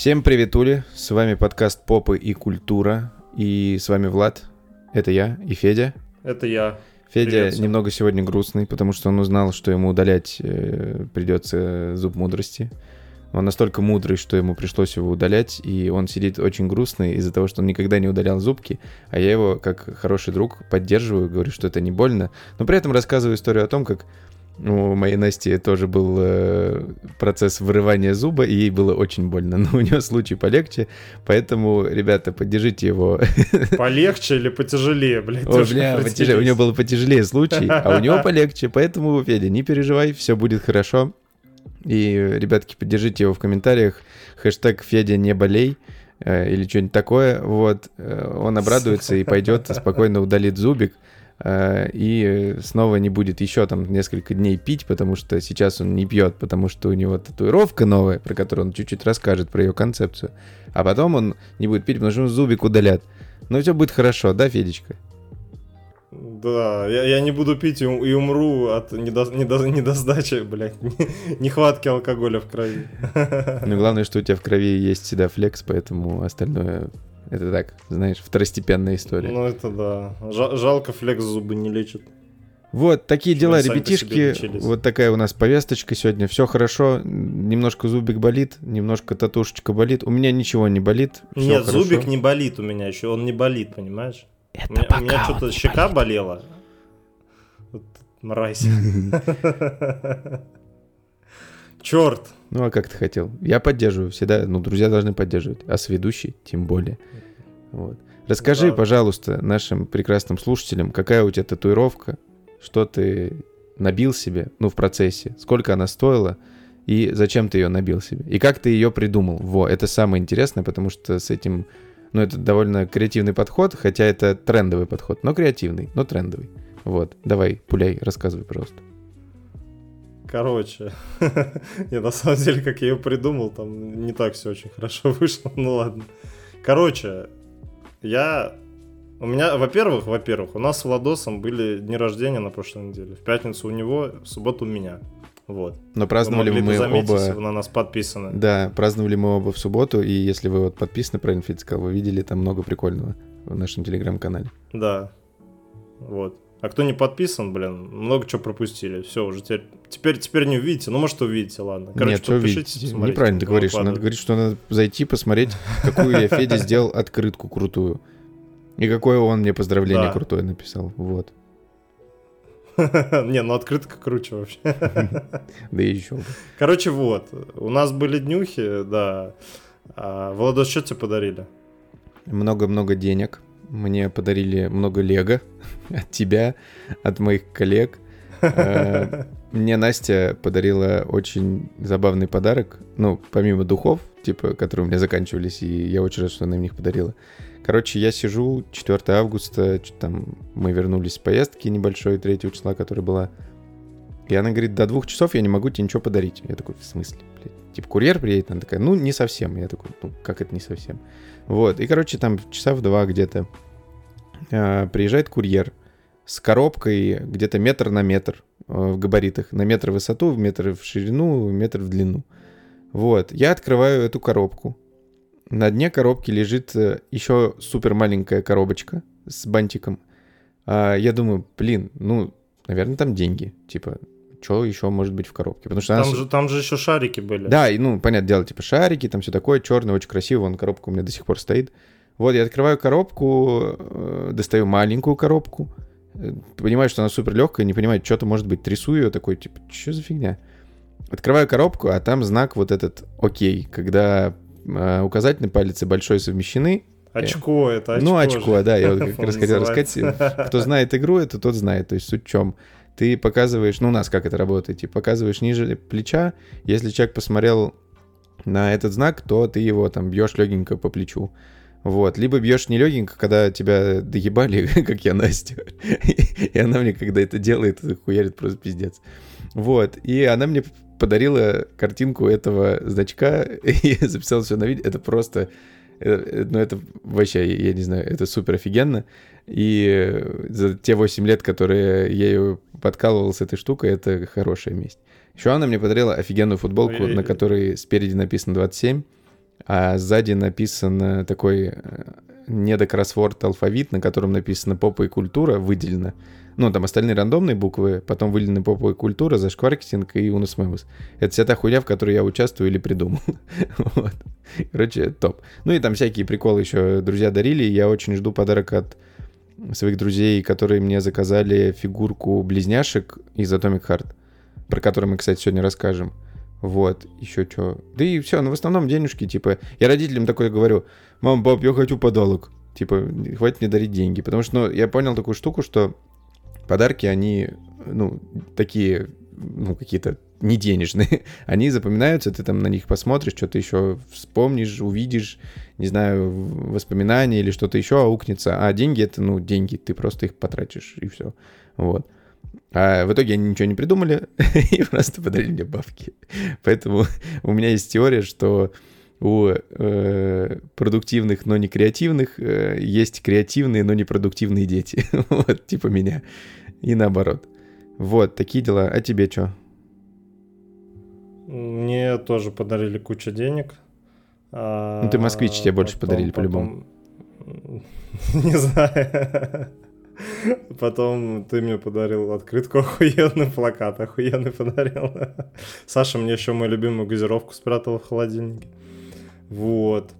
Всем привет, Ули. С вами подкаст «Попы и культура». И с вами Влад. Это я и Федя. Это я. Федя Привет всем. немного сегодня грустный, потому что он узнал, что ему удалять э, придется зуб мудрости. Он настолько мудрый, что ему пришлось его удалять, и он сидит очень грустный из-за того, что он никогда не удалял зубки, а я его, как хороший друг, поддерживаю, говорю, что это не больно, но при этом рассказываю историю о том, как у моей Насти тоже был э, процесс вырывания зуба, и ей было очень больно, но у нее случай полегче, поэтому, ребята, поддержите его. Полегче или потяжелее, блядь? Ой, бля, потяжелее. У него был потяжелее случай, а у него полегче. Поэтому, Федя, не переживай, все будет хорошо. И, ребятки, поддержите его в комментариях. Хэштег Федя не болей э, или что-нибудь такое. Вот. Э, Он обрадуется и пойдет спокойно удалит зубик. Э, И снова не будет еще там несколько дней пить, потому что сейчас он не пьет, потому что у него татуировка новая, про которую он чуть-чуть расскажет, про ее концепцию. А потом он не будет пить, потому что ему зубик удалят. Но все будет хорошо, да, Федечка? Да, я, я не буду пить и, и умру от недо, недо- недосдачи, блядь, нехватки алкоголя в крови. Но главное, что у тебя в крови есть всегда флекс, поэтому остальное это так, знаешь, второстепенная история. Ну это да. Жа- жалко, флекс зубы не лечит. Вот такие Чтобы дела, ребятишки. Вот такая у нас повесточка сегодня. Все хорошо. Немножко зубик болит, немножко татушечка болит. У меня ничего не болит. Нет, хорошо. зубик не болит у меня еще, он не болит, понимаешь? Это у меня, пока у меня что-то щека болит. болела. Вот мразь. Черт. Ну а как ты хотел? Я поддерживаю всегда. Ну, друзья должны поддерживать. А сведущий тем более. Вот. Расскажи, Да. пожалуйста, нашим прекрасным слушателям, какая у тебя татуировка, что ты набил себе, ну, в процессе, сколько она стоила, и зачем ты ее набил себе, и как ты ее придумал. Во, это самое интересное, потому что с этим, ну, это довольно креативный подход, хотя это трендовый подход, но креативный, но трендовый. Вот, давай, пуляй, рассказывай, пожалуйста. Короче, я на самом деле, как я ее придумал, там не так все очень хорошо вышло, ну ладно. Короче, я... У меня, во-первых, во-первых, у нас с Владосом были дни рождения на прошлой неделе. В пятницу у него, в субботу у меня. Вот. Но праздновали мы заметить, оба... вы на нас подписаны. Да, праздновали мы оба в субботу, и если вы вот подписаны, правильно Федя сказал, вы видели там много прикольного в нашем телеграм-канале. Да. Вот. А кто не подписан, блин, много чего пропустили. Все, уже теперь, теперь, теперь не увидите. Ну, может, увидите, ладно. Короче, Нет, подпишитесь, видите? посмотрите, Неправильно ты говоришь. Надо говорить, что надо зайти посмотреть, какую я Феде сделал открытку крутую. И какое он мне поздравление Да. крутое написал. Вот. Не, ну открытка круче вообще. Да еще. Короче, вот. У нас были днюхи, да. А, Владос, что тебе подарили? Много-много денег. Мне подарили много лего от тебя, от моих коллег. Э, Мне Настя подарила очень забавный подарок. Ну, помимо духов, типа, которые у меня заканчивались, и я очень рад, что она мне их подарила. Короче, я сижу 4 августа, там мы вернулись с поездки небольшой, 3 числа, которая была. И она говорит, до двух часов я не могу тебе ничего подарить. Я такой, в смысле? блядь? Типа, курьер приедет? Она такая, ну, не совсем. Я такой, ну, как это не совсем? Вот, и, короче, там часа в два где-то а, приезжает курьер с коробкой где-то метр на метр э, в габаритах. На метр в высоту, в метр в ширину, в метр в длину. Вот, я открываю эту коробку. На дне коробки лежит э, еще супер маленькая коробочка с бантиком. А, я думаю, блин, ну, наверное, там деньги. Типа, что еще может быть в коробке? Потому что она Там с- же, там же еще шарики были. да, и, ну, понятное дело, типа шарики, там все такое, черный, очень красиво, вон коробка у меня до сих пор стоит. Вот, я открываю коробку, э, достаю маленькую коробку, э, понимаю, что она супер легкая, не понимаю, что-то может быть, трясу ее, такой, типа, что за фигня? Открываю коробку, а там знак вот этот «Окей», когда э, указательный палец и большой совмещены. Очко это, очко ну, очко, же. да, я вот как раз хотел рассказать. Кто знает игру, это тот знает. То есть суть в чем? Ты показываешь, ну у нас как это работает, типа показываешь ниже плеча, если человек посмотрел на этот знак, то ты его там бьешь легенько по плечу. Вот. Либо бьешь не легенько, когда тебя доебали, как я Настю. И она мне, когда это делает, хуярит просто пиздец. Вот. И она мне подарила картинку этого значка, и записал все на видео. Это просто... э, Ну, это вообще, я не знаю, это супер офигенно. И э, за те 8 лет, которые я ее подкалывал с этой штукой, это хорошая месть. Еще она мне подарила офигенную футболку, Ой-ой-ой. на которой спереди написано 27, а сзади написан такой э, недокроссворд алфавит, на котором написано попа и культура выделено. Ну, там остальные рандомные буквы, потом выделены попа и культура, зашкваркетинг и унус мемус. Это вся та хуйня, в которой я участвую или придумал. вот. Короче, топ. Ну и там всякие приколы еще друзья дарили. Я очень жду подарок от своих друзей, которые мне заказали фигурку близняшек из Atomic Heart, про которую мы, кстати, сегодня расскажем. Вот, еще что. Да и все, ну в основном денежки, типа, я родителям такое говорю, мам, пап, я хочу подарок. Типа, хватит мне дарить деньги. Потому что, ну, я понял такую штуку, что подарки, они, ну, такие, ну, какие-то не денежные. они запоминаются, ты там на них посмотришь, что-то еще вспомнишь, увидишь, не знаю, воспоминания или что-то еще аукнется. А деньги это, ну, деньги, ты просто их потратишь, и все. Вот. А в итоге они ничего не придумали и просто подарили мне бабки. Поэтому у меня есть теория, что у э, продуктивных, но не креативных э, есть креативные, но не продуктивные дети. вот, типа меня. И наоборот. Вот, такие дела. А тебе что? Мне тоже подарили кучу денег. Ну, ты москвич, тебе больше потом, подарили по-любому. Не знаю. Потом ты мне подарил открытку, охуенный плакат, охуенный подарил. Саша мне еще мою любимую газировку спрятал в холодильнике. Вот.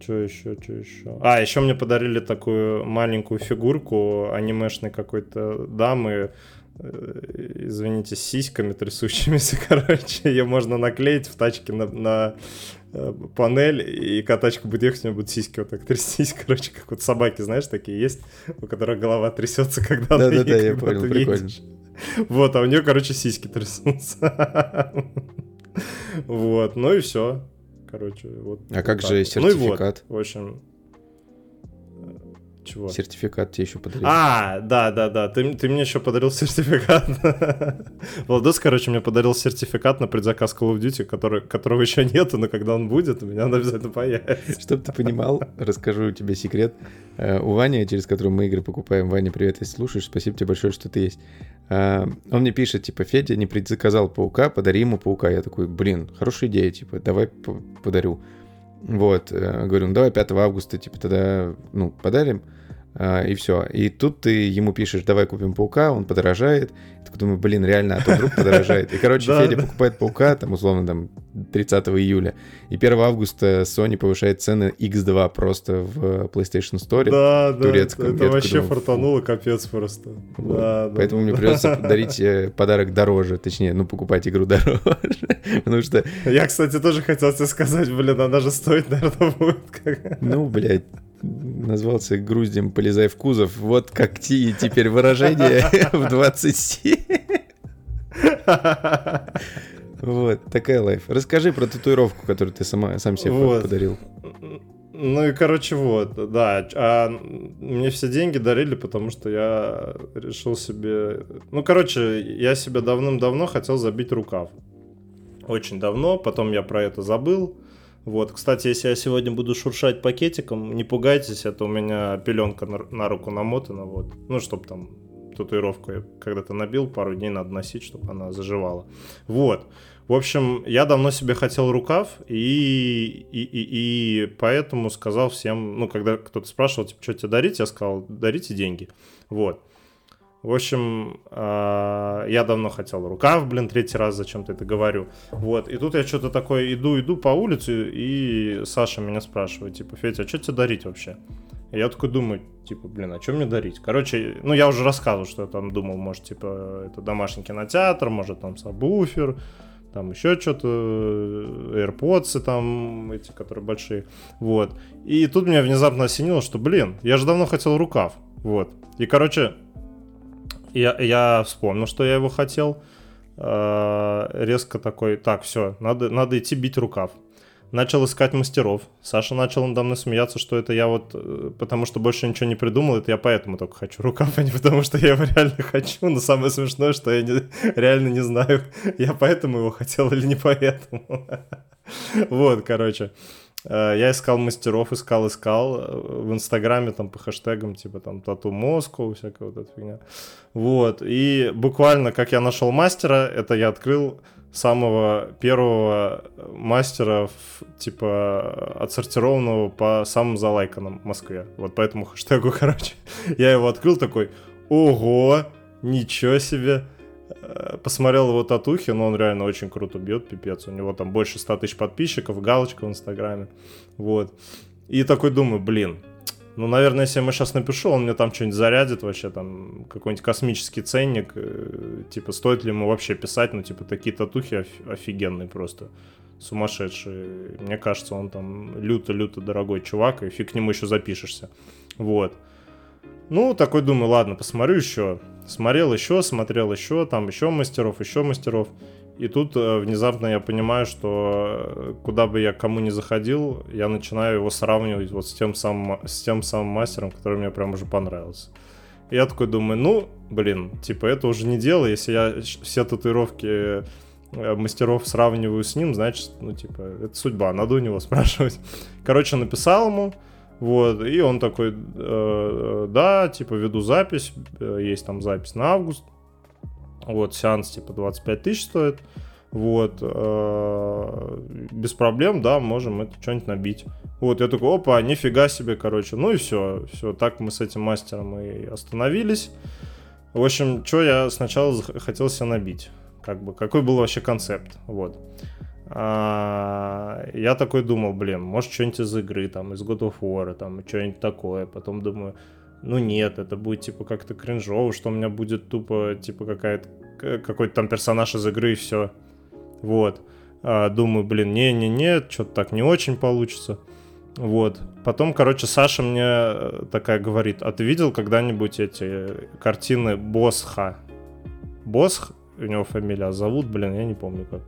Что еще, что еще? А, еще мне подарили такую маленькую фигурку анимешной какой-то дамы, э, извините, с сиськами трясущимися, короче, ее можно наклеить в тачке на, на Э, панель, и когда тачка будет ехать, у него будут сиськи вот так трястись, короче, как вот собаки, знаешь, такие есть, у которых голова трясется, когда да, да, да, я понял, прикольно. Вот, а у нее, короче, сиськи трясутся. Вот, ну и все. Короче, вот. А как же сертификат? Ну и вот, в общем, чего? Сертификат тебе еще подарил. А, да, да, да. Ты, ты мне еще подарил сертификат. Владос, короче, мне подарил сертификат на предзаказ Call of Duty, который, которого еще нету, но когда он будет, у меня он обязательно появится. Чтобы ты понимал, расскажу тебе секрет. Э, у Вани, через которого мы игры покупаем, Ваня, привет, если слушаешь, спасибо тебе большое, что ты есть. Э, он мне пишет, типа, Федя не предзаказал паука, подари ему паука. Я такой, блин, хорошая идея, типа, давай подарю. Вот, э, говорю, ну давай 5 августа, типа, тогда, ну, подарим. А, и все. И тут ты ему пишешь, давай купим паука, он подорожает. Я такой думаю, блин, реально, а то вдруг подорожает. И, короче, Федя покупает паука, там, условно, там, 30 июля. И 1 августа Sony повышает цены X2 просто в PlayStation Store да, турецком. Да, это вообще фартануло, капец просто. Поэтому мне придется дарить э, подарок дороже, точнее, ну, покупать игру дороже. Потому что... Я, кстати, тоже хотел тебе сказать, блин, она же стоит, наверное, будет. Ну, блядь, назвался груздем «Полезай в кузов». Вот как ти теперь выражение в 27. Вот, такая лайф. Расскажи про татуировку, которую ты сама, сам себе вот. подарил. Ну и, короче, вот, да. А мне все деньги дарили, потому что я решил себе... Ну, короче, я себе давным-давно хотел забить рукав. Очень давно, потом я про это забыл. Вот, кстати, если я сегодня буду шуршать пакетиком, не пугайтесь, это у меня пеленка на, руку намотана, вот. Ну, чтобы там татуировку я когда-то набил, пару дней надо носить, чтобы она заживала. Вот. В общем, я давно себе хотел рукав, и, и, и, и поэтому сказал всем, ну, когда кто-то спрашивал, типа, что тебе дарить, я сказал, дарите деньги. Вот. В общем, а, я давно хотел рукав, блин, третий раз зачем-то это говорю. Вот, и тут я что-то такое иду, иду по улице, и Саша меня спрашивает, типа, Федя, а что тебе дарить вообще? И я такой думаю, типа, блин, а что мне дарить? Короче, ну, я уже рассказывал, что я там думал, может, типа, это домашний кинотеатр, может, там сабвуфер, там еще что-то, AirPods там, эти, которые большие, вот. И тут меня внезапно осенило, что, блин, я же давно хотел рукав, вот. И, короче, я, я вспомнил, что я его хотел. Э, резко такой, так, все, надо, надо идти бить рукав. Начал искать мастеров. Саша начал надо мной смеяться, что это я вот, э, потому что больше ничего не придумал, это я поэтому только хочу рукав, а не потому что я его реально хочу. Но самое смешное, что я не, реально не знаю, я поэтому его хотел или не поэтому. Вот, короче. Э, я искал мастеров, искал, искал э, в Инстаграме там по хэштегам, типа там тату Москву, всякая вот эта фигня. Вот, и буквально, как я нашел мастера, это я открыл самого первого мастера, типа, отсортированного по самым залайканным в Москве. Вот по этому хэштегу, короче. Я его открыл такой, ого, ничего себе. Э, посмотрел его татухи, но он реально очень круто бьет, пипец. У него там больше 100 тысяч подписчиков, галочка в Инстаграме. Вот. И такой думаю, блин, ну, наверное, если я ему сейчас напишу, он мне там что-нибудь зарядит вообще, там, какой-нибудь космический ценник. Э, типа, стоит ли ему вообще писать, ну, типа, такие татухи офигенные просто. Сумасшедшие. Мне кажется, он там люто-люто дорогой чувак, и фиг к нему еще запишешься. Вот. Ну, такой думаю, ладно, посмотрю еще. Смотрел еще, смотрел еще, там еще мастеров, еще мастеров. И тут э, внезапно я понимаю, что э, куда бы я кому ни заходил, я начинаю его сравнивать вот с тем самым, с тем самым мастером, который мне прям уже понравился. И я такой думаю, ну, блин, типа это уже не дело, если я все татуировки э, мастеров сравниваю с ним, значит, ну, типа, это судьба, надо у него спрашивать. Короче, написал ему, вот, и он такой, э, да, типа, веду запись, э, есть там запись на август, вот, сеанс, типа, 25 тысяч стоит, вот, э, без проблем, да, можем это что-нибудь набить. Вот, я такой, опа, нифига себе, короче, ну и все, все, так мы с этим мастером и остановились. В общем, что я сначала хотел себе набить, как бы, какой был вообще концепт, вот. А, я такой думал, блин, может что-нибудь из игры, там, из God of War, там, что-нибудь такое. Потом думаю, ну нет, это будет типа как-то кринжово, что у меня будет тупо типа какая-то какой-то там персонаж из игры и все. Вот. А, думаю, блин, не-не-не, что-то так не очень получится. Вот. Потом, короче, Саша мне э, такая говорит, а ты видел когда-нибудь эти картины Босха? Босх, у него фамилия, а зовут, блин, я не помню как.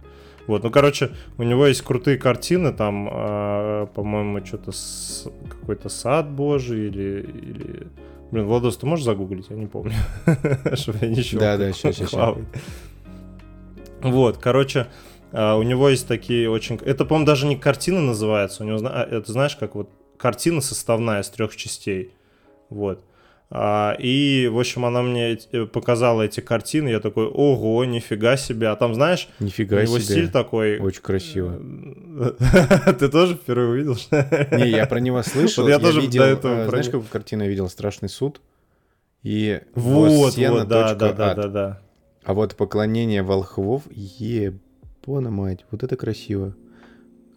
Вот, ну, короче, у него есть крутые картины, там, э, по-моему, что-то с... какой-то сад божий или, или... Блин, Владос, ты можешь загуглить? Я не помню. Чтобы я ничего. Да, да, сейчас, сейчас. Вот, короче, э, у него есть такие очень... Это, по-моему, даже не картина называется. У него, а, это знаешь, как вот картина составная из трех частей. Вот. А, и, в общем, она мне э, показала эти картины, я такой, ого, нифига себе. А там, знаешь, нифига у него себе. стиль такой... Очень красиво. Ты тоже впервые увидел? Не, я про него слышал. Я тоже видел, э, Знаешь, какую картину я видел? «Страшный суд». И вот, вот, да, да, да, да, да. А вот «Поклонение волхвов», ебона мать, вот это красиво.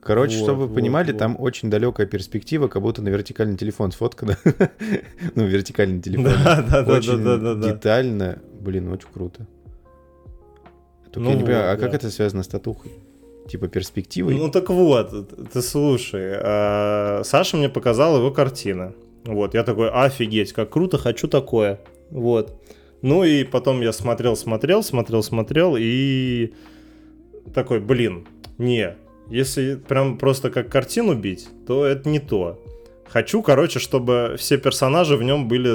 Короче, вот, чтобы вы вот, понимали, вот. там очень далекая перспектива, как будто на вертикальный телефон сфоткана. ну, вертикальный телефон. Да, да, да, да, да, да. Детально. Блин, очень круто. Только ну я не понимаю, а как это связано с татухой? Типа перспективой? Ну так вот, ты слушай, а, Саша мне показал его картины. Вот, я такой, офигеть, как круто, хочу такое. Вот. Ну и потом я смотрел, смотрел, смотрел, смотрел и такой, блин, не, если прям просто как картину бить, то это не то. Хочу, короче, чтобы все персонажи в нем были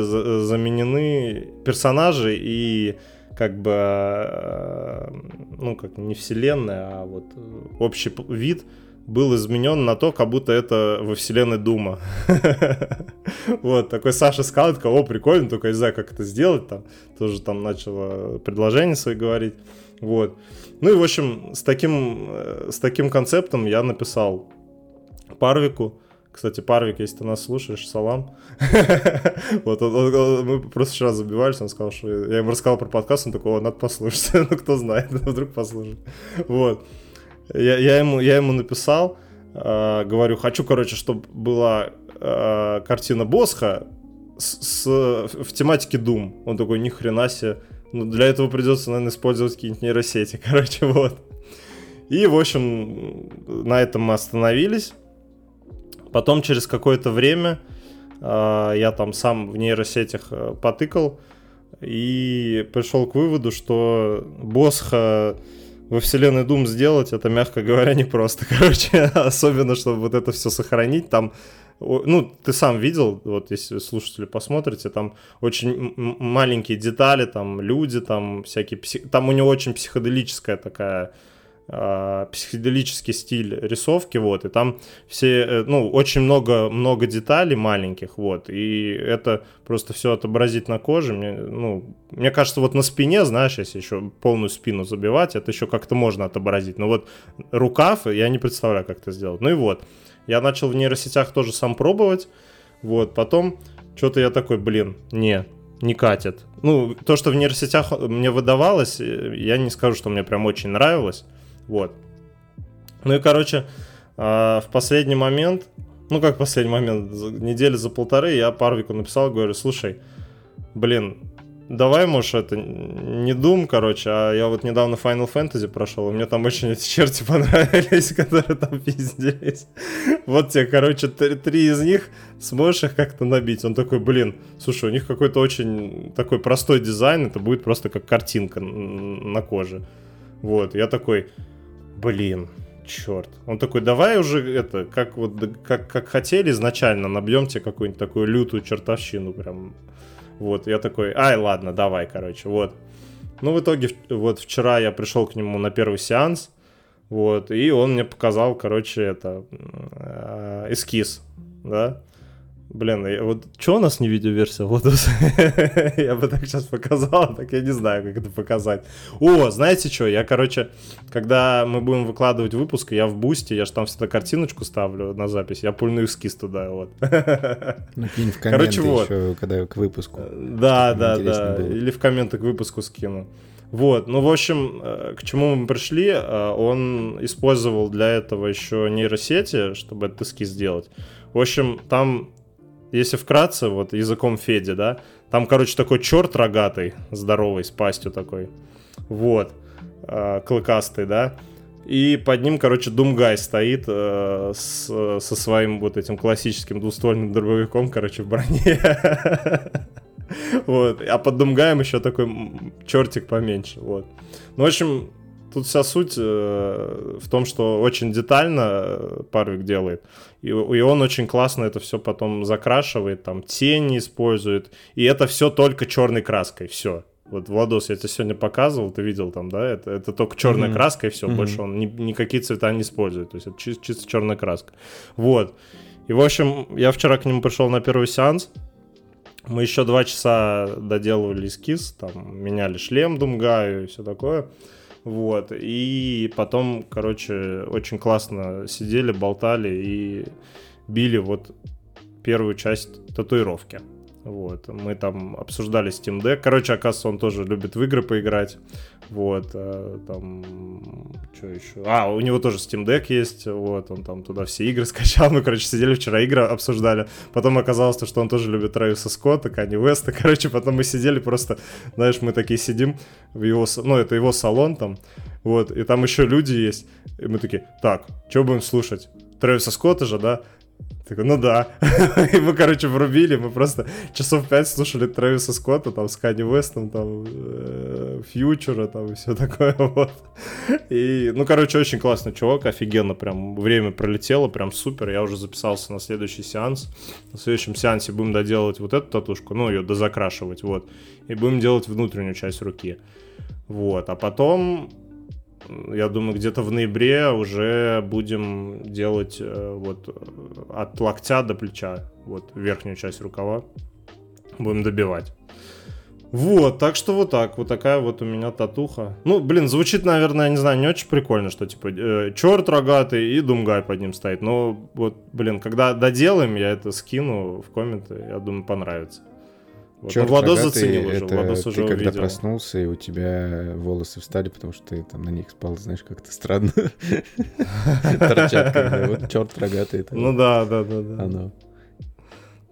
заменены персонажи и как бы, э, ну, как не вселенная, а вот общий вид был изменен на то, как будто это во вселенной Дума. Вот, такой Саша сказал, такой, о, прикольно, только не знаю, как это сделать, там, тоже там начала предложения свои говорить, вот. Ну и, в общем, с таким, э, с таким концептом я написал Парвику. Кстати, Парвик, если ты нас слушаешь, салам. Вот, мы просто вчера забивались, он сказал, что... Я ему рассказал про подкаст, он такой, надо послушать. ну, кто знает, вдруг послушает. Вот. Я, я, ему, я ему написал, э, говорю, хочу, короче, чтобы была э, картина Босха с, в тематике Doom. Он такой, ни хрена себе ну, для этого придется, наверное, использовать какие-нибудь нейросети, короче, вот. И, в общем, на этом мы остановились. Потом через какое-то время э, я там сам в нейросетях э, потыкал и пришел к выводу, что Босха во вселенной Doom сделать, это, мягко говоря, непросто, короче. Особенно, чтобы вот это все сохранить. Там ну, ты сам видел, вот если слушатели посмотрите, там очень маленькие детали, там люди, там всякие, там у него очень психоделическая такая психоделический стиль рисовки, вот, и там все, э, ну, очень много, много деталей маленьких, вот, и это просто все отобразить на коже, мне, ну, мне кажется, вот на спине, знаешь, если еще полную спину забивать, это еще как-то можно отобразить, но вот рукав я не представляю, как это сделать, ну и вот, я начал в нейросетях тоже сам пробовать, вот, потом что-то я такой, блин, не, не катит. Ну, то, что в нейросетях мне выдавалось, э, я не скажу, что мне прям очень нравилось. Вот. Ну и, короче, а, в последний момент, ну как последний момент, недели за полторы я Парвику написал, говорю, слушай, блин, Давай, может, это не Doom, короче, а я вот недавно Final Fantasy прошел, и мне там очень эти черти понравились, которые там пиздились. Вот тебе, короче, три, из них, сможешь их как-то набить. Он такой, блин, слушай, у них какой-то очень такой простой дизайн, это будет просто как картинка на коже. Вот, я такой, блин, черт. Он такой, давай уже это, как вот, как, как хотели изначально, набьем тебе какую-нибудь такую лютую чертовщину прям вот, я такой, ай, ладно, давай, короче, вот. Ну, в итоге, вот вчера я пришел к нему на первый сеанс, вот, и он мне показал, короче, это, э, эскиз, да, Блин, вот что у нас не видеоверсия Lotus? я бы так сейчас показал, так я не знаю, как это показать. О, знаете что, я, короче, когда мы будем выкладывать выпуск, я в бусте, я же там всегда картиночку ставлю на запись, я пульну эскиз туда, вот. Накинь в комменты короче, вот. еще, когда к выпуску. Да, да, да, было. или в комменты к выпуску скину. Вот, ну, в общем, э, к чему мы пришли, э, он использовал для этого еще нейросети, чтобы этот эскиз сделать. В общем, там если вкратце, вот языком Феди, да, там, короче, такой черт рогатый, здоровый, с пастью такой, вот, э, клыкастый, да, и под ним, короче, Думгай стоит э, с, со своим вот этим классическим двуствольным дробовиком, короче, в броне. Вот. А под Думгаем еще такой чертик поменьше. Вот. Ну, в общем, Тут вся суть э, в том, что очень детально э, Парвик делает. И, и он очень классно это все потом закрашивает, там тени использует. И это все только черной краской. Все. Вот Владос, я тебе сегодня показывал, ты видел там, да? Это, это только черная mm-hmm. краска и все. Mm-hmm. Больше он ни, никакие цвета не использует. То есть это чисто, чисто черная краска. Вот. И, в общем, я вчера к нему пришел на первый сеанс. Мы еще два часа доделывали эскиз, там, меняли шлем Думгаю и все такое. Вот. И потом, короче, очень классно сидели, болтали и били вот первую часть татуировки. Вот, мы там обсуждали Steam Deck. Короче, оказывается, он тоже любит в игры поиграть. Вот, а, там, что еще? А, у него тоже Steam Deck есть, вот, он там туда все игры скачал. Мы, короче, сидели вчера, игры обсуждали. Потом оказалось, что он тоже любит Трэвиса Скотта, Канни Уэста. Короче, потом мы сидели просто, знаешь, мы такие сидим в его, ну, это его салон там, вот, и там еще люди есть. И мы такие, так, что будем слушать? Трэвиса Скотта же, да? Такой, ну да. и мы, короче, врубили, мы просто часов пять слушали Трэвиса Скотта, там, с Канни Вестом, там, э, Фьючера, там, и все такое, вот. И, ну, короче, очень классный чувак, офигенно, прям, время пролетело, прям супер, я уже записался на следующий сеанс. На следующем сеансе будем доделать вот эту татушку, ну, ее дозакрашивать, вот, и будем делать внутреннюю часть руки. Вот, а потом я думаю, где-то в ноябре уже будем делать э, вот э, от локтя до плеча, вот верхнюю часть рукава будем добивать. Вот, так что вот так, вот такая вот у меня татуха. Ну, блин, звучит, наверное, не знаю, не очень прикольно, что типа э, черт рогатый и Думгай под ним стоит. Но вот, блин, когда доделаем, я это скину в комменты, я думаю, понравится. Вот. Черт, Владос заценил уже, Владос уже ты увидел. когда проснулся, и у тебя волосы встали, потому что ты там на них спал, знаешь, как-то странно. Торчат, когда вот черт рогатый. Ну да, да, да, да. Оно.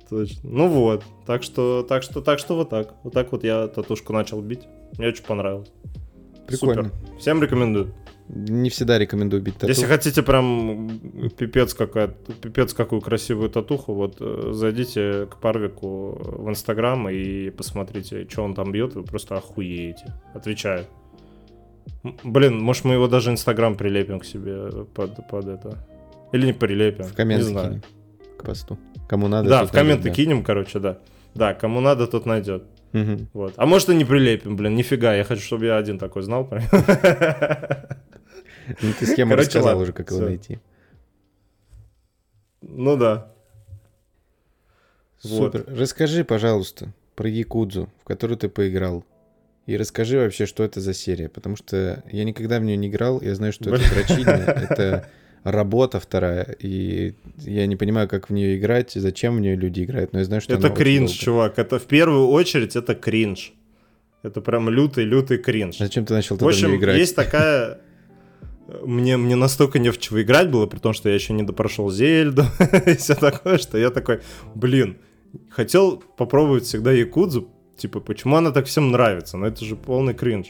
Точно. Ну вот. Так что, так что, так что вот так. Вот так вот я татушку начал бить. Мне очень понравилось. Прикольно. Супер. Всем рекомендую. Не всегда рекомендую бить тату. Если хотите прям пипец, какая, пипец какую красивую татуху, вот э, зайдите к Парвику в Инстаграм и посмотрите, что он там бьет, вы просто охуеете. Отвечаю. Блин, может мы его даже Инстаграм прилепим к себе под, под это. Или не прилепим. В комменты не знаю. кинем к посту. Кому надо. Да, в комменты найдет, кинем, короче, да. Да, кому надо, тот найдет. Угу. Вот. А может и не прилепим, блин, нифига, я хочу, чтобы я один такой знал. Ну, ты схему Короче, рассказал ладно, уже, как его найти. Ну да. Вот. Супер. Расскажи, пожалуйста, про Якудзу, в которую ты поиграл. И расскажи вообще, что это за серия, потому что я никогда в нее не играл, я знаю, что это дрочильня, это работа вторая, и я не понимаю, как в нее играть, зачем в нее люди играют, но я знаю, что Это кринж, чувак. Это в первую очередь это кринж. Это прям лютый-лютый кринж. Зачем ты начал В тогда в общем, нее играть? есть такая... Мне, мне настолько не в чего играть было, при том, что я еще не допрошел Зельду и все такое, что я такой, блин, хотел попробовать всегда Якудзу, типа, почему она так всем нравится, но это же полный кринж.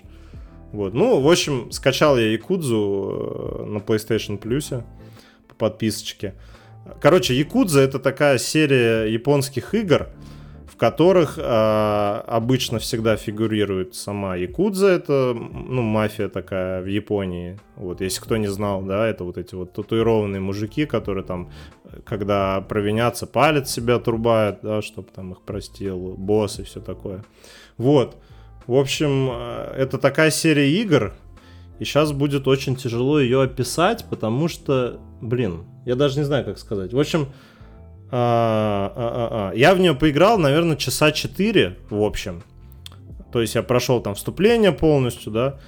Вот, ну, в общем, скачал я Якудзу э, на PlayStation Plus по подписочке. Короче, Якудза это такая серия японских игр, в которых э, обычно всегда фигурирует сама Якудза, это ну, мафия такая в Японии. Вот, если кто не знал, да, это вот эти вот татуированные мужики, которые там, когда провинятся, палец себя отрубают, да, чтобы там их простил босс и все такое. Вот. В общем, э, это такая серия игр, и сейчас будет очень тяжело ее описать, потому что, блин, я даже не знаю, как сказать. В общем, а, а, а, я в нее поиграл, наверное, часа 4 в общем. То есть я прошел там вступление полностью, да.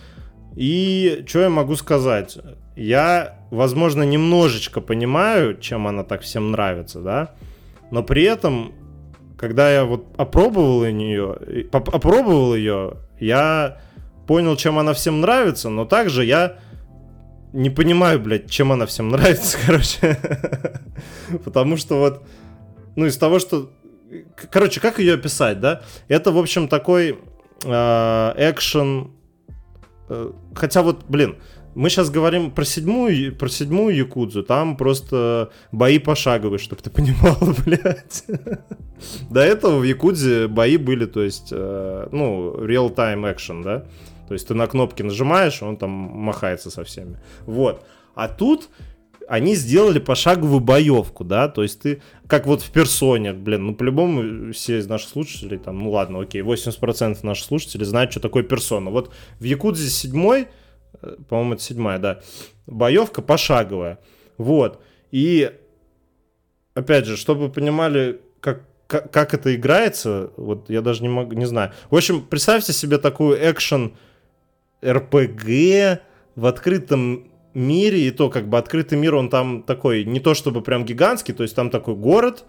И что я могу сказать? Я, возможно, немножечко понимаю, чем она так всем нравится, да. Но при этом, когда я вот опробовал ее, опробовал ее, я понял, чем она всем нравится, но также я не понимаю, блядь, чем она всем нравится, короче. Потому что вот, ну, из того, что... Короче, как ее описать, да? Это, в общем, такой э, экшен... Э, хотя вот, блин, мы сейчас говорим про седьмую, про седьмую Якудзу, там просто бои пошаговые, чтобы ты понимал, блядь. До этого в Якудзе бои были, то есть, э, ну, real-time action, да? То есть ты на кнопки нажимаешь, он там махается со всеми. Вот. А тут они сделали пошаговую боевку, да, то есть ты, как вот в персоне, блин, ну по-любому все из наших слушателей, там, ну ладно, окей, 80% наших слушателей знают, что такое персона. Вот в Якудзе 7, по-моему, это седьмая, да, боевка пошаговая, вот, и опять же, чтобы вы понимали, как, как, как это играется, вот я даже не могу, не знаю. В общем, представьте себе такую экшен РПГ в открытом мире, и то как бы открытый мир, он там такой, не то чтобы прям гигантский, то есть там такой город,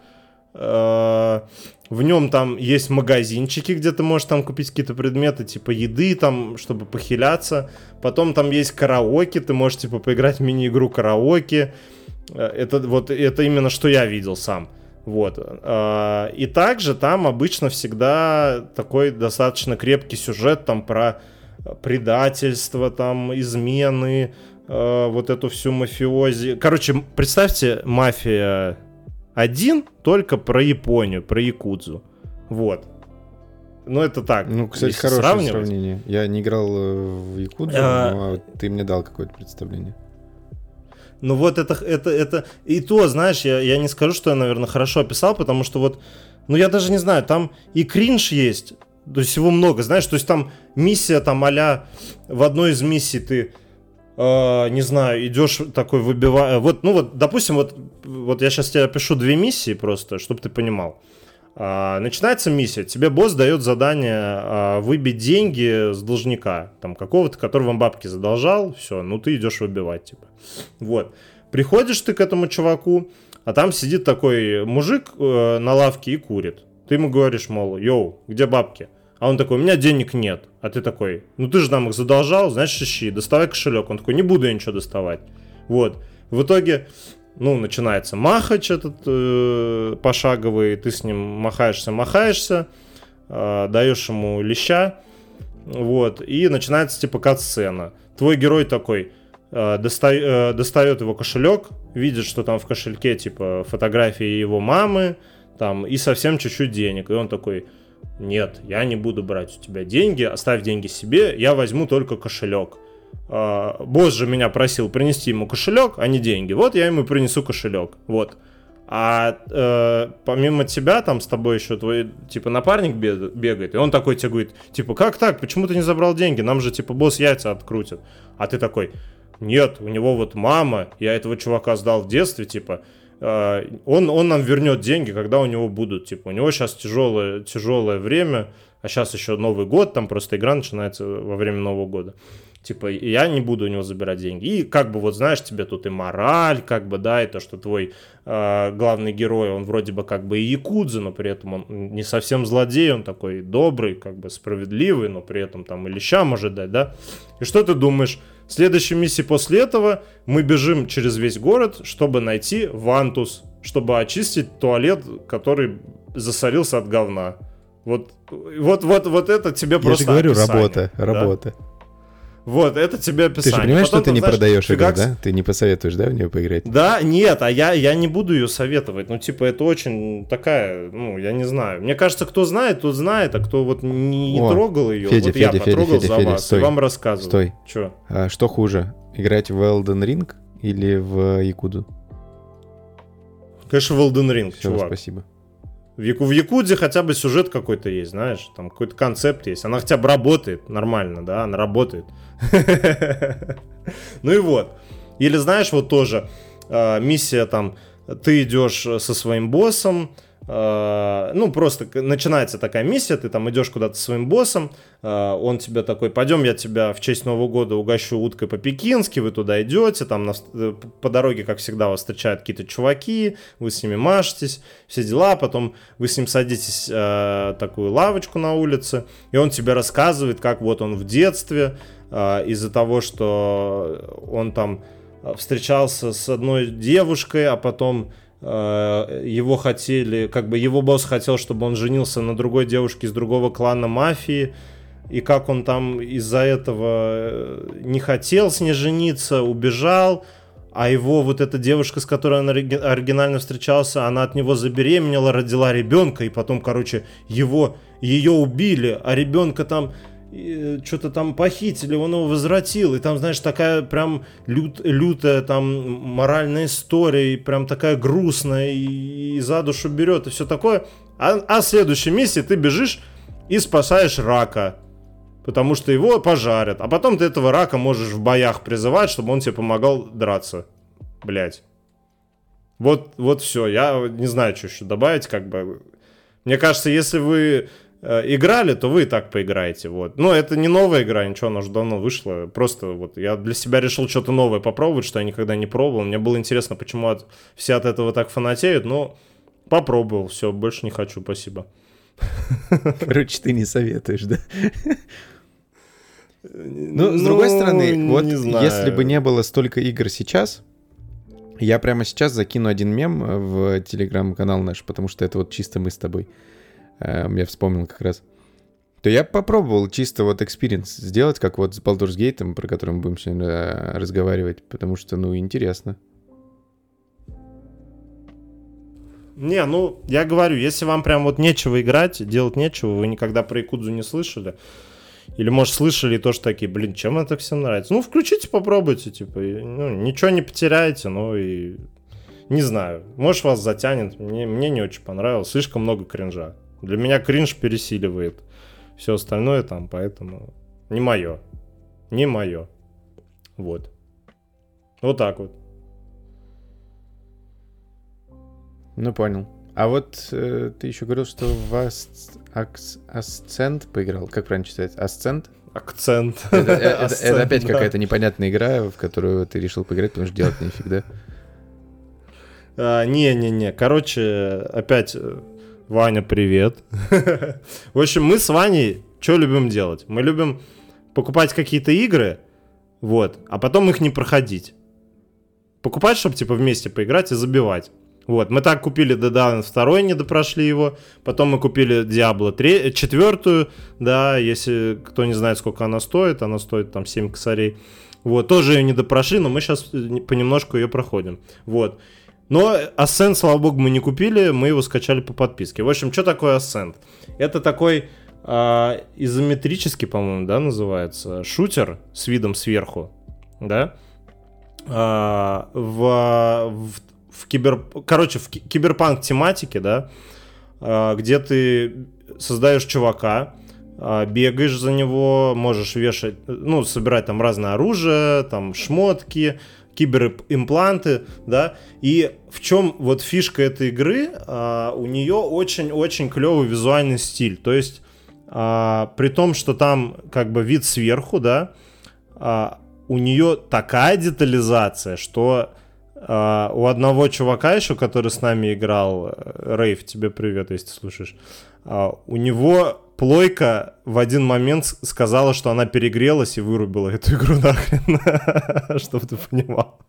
э, в нем там есть магазинчики, где ты можешь там купить какие-то предметы, типа еды там, чтобы похиляться, потом там есть караоке, ты можешь типа поиграть в мини-игру караоке, Э, это вот, это именно что я видел сам. Вот. Э, И также там обычно всегда такой достаточно крепкий сюжет там про предательство, там, измены, э, вот эту всю мафиози. Короче, представьте, мафия 1 только про Японию, про Якудзу. Вот. Ну, это так. Ну, кстати, хорошее сравнивать. сравнение. Я не играл э, в Якудзу, А, но вот ты мне дал какое-то представление. Ну вот это, это, это, и то, знаешь, я, я не скажу, что я, наверное, хорошо описал, потому что вот, ну я даже не знаю, там и кринж есть, то есть его много, знаешь, то есть там миссия там а в одной из миссий ты, э, не знаю, идешь такой выбивая, вот, ну вот, допустим, вот, вот я сейчас тебе опишу две миссии просто, чтобы ты понимал. А, начинается миссия, тебе босс дает задание а, выбить деньги с должника, там какого-то, который вам бабки задолжал, все, ну ты идешь выбивать, типа. Вот. Приходишь ты к этому чуваку, а там сидит такой мужик э, на лавке и курит. Ты ему говоришь, мол, йоу, где бабки? А он такой, у меня денег нет. А ты такой, ну ты же нам их задолжал, значит ищи, доставай кошелек. Он такой, не буду я ничего доставать. Вот. В итоге, ну, начинается махач этот э, пошаговый, ты с ним махаешься, махаешься, э, даешь ему леща, вот, и начинается типа кат-сцена. Твой герой такой, э, доста- э, достает его кошелек, видит, что там в кошельке типа фотографии его мамы, там, и совсем чуть-чуть денег. И он такой, нет, я не буду брать у тебя деньги, оставь деньги себе, я возьму только кошелек. А, босс же меня просил принести ему кошелек, а не деньги. Вот я ему принесу кошелек. Вот. А э, помимо тебя, там с тобой еще твой, типа, напарник бе- бегает, и он такой тебе говорит, типа, как так, почему ты не забрал деньги? Нам же, типа, босс яйца открутит. А ты такой, нет, у него вот мама, я этого чувака сдал в детстве, типа, он, он нам вернет деньги, когда у него будут, типа, у него сейчас тяжелое, тяжелое время, а сейчас еще Новый год, там просто игра начинается во время Нового года. Типа, я не буду у него забирать деньги. И как бы вот, знаешь, тебе тут и мораль, как бы, да, и то, что твой э, главный герой, он вроде бы как бы и якудза, но при этом он не совсем злодей, он такой добрый, как бы справедливый, но при этом там и леща может дать, да. И что ты думаешь? Следующей миссии после этого мы бежим через весь город, чтобы найти Вантус, чтобы очистить туалет, который засорился от говна. Вот, вот, вот, вот это тебе Я просто же говорю, описание, работа, да? работа. Вот, это тебе описание. Ты же понимаешь, Потом что ты не знаешь, продаешь игру, да? Ты не посоветуешь, да, в нее поиграть? Да, нет, а я, я не буду ее советовать. Ну, типа, это очень такая, ну, я не знаю. Мне кажется, кто знает, тот знает, а кто вот не О, трогал ее, Федя, вот я Федя, Федя, потрогал Федя, за Федя, вас стой. и вам рассказываю. Стой. Че? А что хуже, играть в Elden Ring или в Якуду? Конечно, в Elden Ring, Все, чувак. спасибо. В, Яку, в Якудзе хотя бы сюжет какой-то есть, знаешь, там какой-то концепт есть. Она хотя бы работает нормально, да, она работает. Ну и вот. Или знаешь, вот тоже э, миссия там, ты идешь со своим боссом, ну просто начинается такая миссия, ты там идешь куда-то со своим боссом, э, он тебе такой, пойдем я тебя в честь Нового года угощу уткой по-пекински, вы туда идете, там на э, по дороге, как всегда, вас встречают какие-то чуваки, вы с ними машетесь, все дела, потом вы с ним садитесь э, такую лавочку на улице, и он тебе рассказывает, как вот он в детстве, э, из-за того, что он там э, встречался с одной девушкой, а потом э, его хотели, как бы его босс хотел, чтобы он женился на другой девушке из другого клана мафии, и как он там из-за этого э, не хотел с ней жениться, убежал, а его вот эта девушка, с которой он ориги- оригинально встречался, она от него забеременела, родила ребенка, и потом, короче, его, ее убили, а ребенка там что-то там похитили, он его возвратил, и там, знаешь, такая прям лют- лютая там моральная история, и прям такая грустная, и, и за душу берет, и все такое. А, а в следующей миссии ты бежишь и спасаешь рака, потому что его пожарят. А потом ты этого рака можешь в боях призывать, чтобы он тебе помогал драться. Блять. Вот, вот все. Я не знаю, что еще добавить, как бы. Мне кажется, если вы э, играли, то вы и так поиграете. Вот. Но это не новая игра, ничего, она уже давно вышла. Просто вот я для себя решил что-то новое попробовать, что я никогда не пробовал. Мне было интересно, почему от, все от этого так фанатеют, но попробовал, все, больше не хочу, спасибо. Короче, ты не советуешь, да? Ну, с другой стороны, вот если бы не было столько игр сейчас, я прямо сейчас закину один мем в телеграм-канал наш, потому что это вот чисто мы с тобой. Эм, Я вспомнил как раз. То я попробовал чисто вот experience сделать, как вот с Baldur's Gate, про который мы будем сегодня э, разговаривать, потому что, ну, интересно. Не, ну, я говорю, если вам прям вот нечего играть, делать нечего, вы никогда про Якудзу не слышали, или, может, слышали и тоже такие, блин, чем это всем нравится? Ну, включите, попробуйте, типа, и, ну, ничего не потеряете, ну, и не знаю, может, вас затянет, мне, мне не очень понравилось, слишком много кринжа. Для меня кринж пересиливает все остальное там, поэтому не мое, не мое, вот. Вот так вот. Ну, понял. А вот э, ты еще говорил, что в Ас- Акс- поиграл. Как правильно читается? Ascent? Акцент. Это, это- это Асцент, опять да. какая-то непонятная игра, в которую ты решил поиграть, потому что делать нефиг, да? А, Не-не-не, короче, опять э, Ваня, привет. В общем, мы с Ваней что любим делать? Мы любим покупать какие-то игры, вот, а потом их не проходить. Покупать, чтобы типа вместе поиграть и забивать. Вот, мы так купили Dead Island 2, не допрошли его. Потом мы купили Diablo 3, 4, да, если кто не знает, сколько она стоит, она стоит там 7 косарей. Вот, тоже ее не допрошли, но мы сейчас понемножку ее проходим. Вот. Но Ascent, слава богу, мы не купили, мы его скачали по подписке. В общем, что такое Ascent? Это такой а, изометрический, по-моему, да, называется, шутер с видом сверху, да, А, в, в, в кибер, короче, в ки- киберпанк тематике, да, а, где ты создаешь чувака, бегаешь за него, можешь вешать, ну, собирать там разное оружие, там шмотки, киберимпланты, да, и в чем вот фишка этой игры, а, у нее очень-очень клевый визуальный стиль, то есть а, при том, что там как бы вид сверху, да, а, у нее такая детализация, что а, у одного чувака еще, который с нами играл, э, Рейв, тебе привет, если слушаешь, а, у него плойка в один момент сказала, что она перегрелась и вырубила эту игру нахрен, чтобы ты понимал.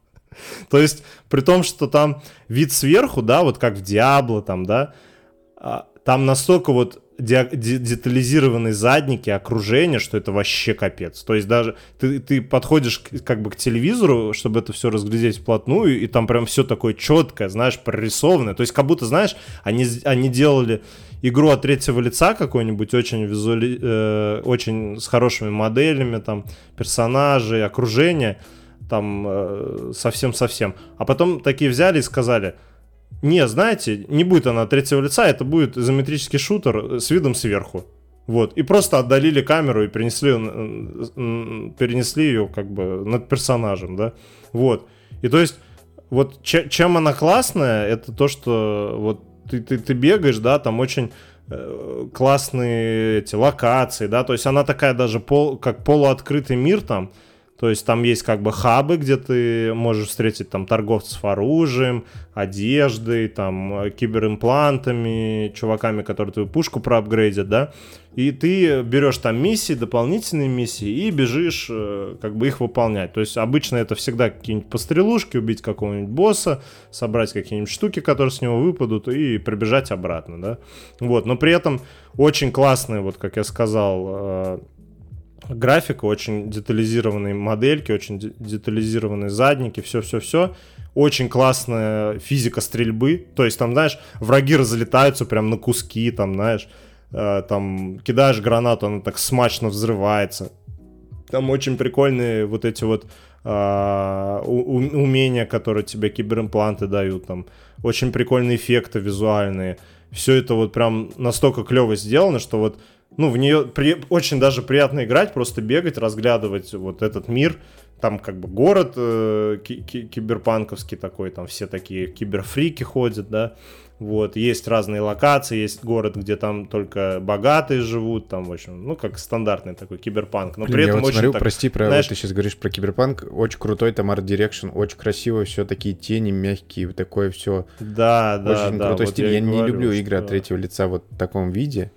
То есть, при том, что там вид сверху, да, вот как в Диабло, там, да, а, там настолько вот детализированные задники, окружение, что это вообще капец. То есть даже ты, ты подходишь как бы к телевизору, чтобы это все разглядеть вплотную, и там прям все такое четкое, знаешь, прорисованное. То есть как будто, знаешь, они, они делали игру от третьего лица какой-нибудь очень визуали... Э, очень с хорошими моделями, там, персонажей, окружение, там, э, совсем-совсем. А потом такие взяли и сказали, не, знаете, не будет она третьего лица, это будет изометрический шутер с видом сверху. Вот. И просто отдалили камеру и перенесли, перенесли ее как бы над персонажем, да. Вот. И то есть, вот чем она классная, это то, что вот ты, ты, ты бегаешь, да, там очень э, классные эти локации, да, то есть она такая даже пол, как полуоткрытый мир там, то есть там есть как бы хабы, где ты можешь встретить там торговцев оружием, одеждой, там э, киберимплантами, чуваками, которые твою пушку проапгрейдят, да. И ты берешь там миссии, дополнительные миссии и бежишь э, как бы их выполнять. То есть обычно это всегда какие-нибудь пострелушки, убить какого-нибудь босса, собрать какие-нибудь штуки, которые с него выпадут и прибежать обратно, да. Вот, но при этом очень классные, вот как я сказал, э, графика, очень детализированные модельки, очень детализированные задники, все-все-все. Очень классная физика стрельбы. То есть там, знаешь, враги разлетаются прям на куски, там, знаешь, э, там кидаешь гранату, она так смачно взрывается. Там очень прикольные вот эти вот э, умения, которые тебе киберимпланты дают, там очень прикольные эффекты визуальные. Все это вот прям настолько клево сделано, что вот ну, в нее при... очень даже приятно играть, просто бегать, разглядывать вот этот мир. Там как бы город э, ки- киберпанковский такой, там все такие киберфрики ходят, да. Вот, есть разные локации, есть город, где там только богатые живут, там, в общем, ну, как стандартный такой киберпанк. Но Блин, при этом я вот очень смотрю, так, прости, про, знаешь, вот ты сейчас говоришь про киберпанк, очень крутой там art direction, очень красиво, все такие тени мягкие, такое все. Да, да, очень да. крутой вот стиль. Я, не говорю, люблю игры что- от третьего лица вот в таком виде,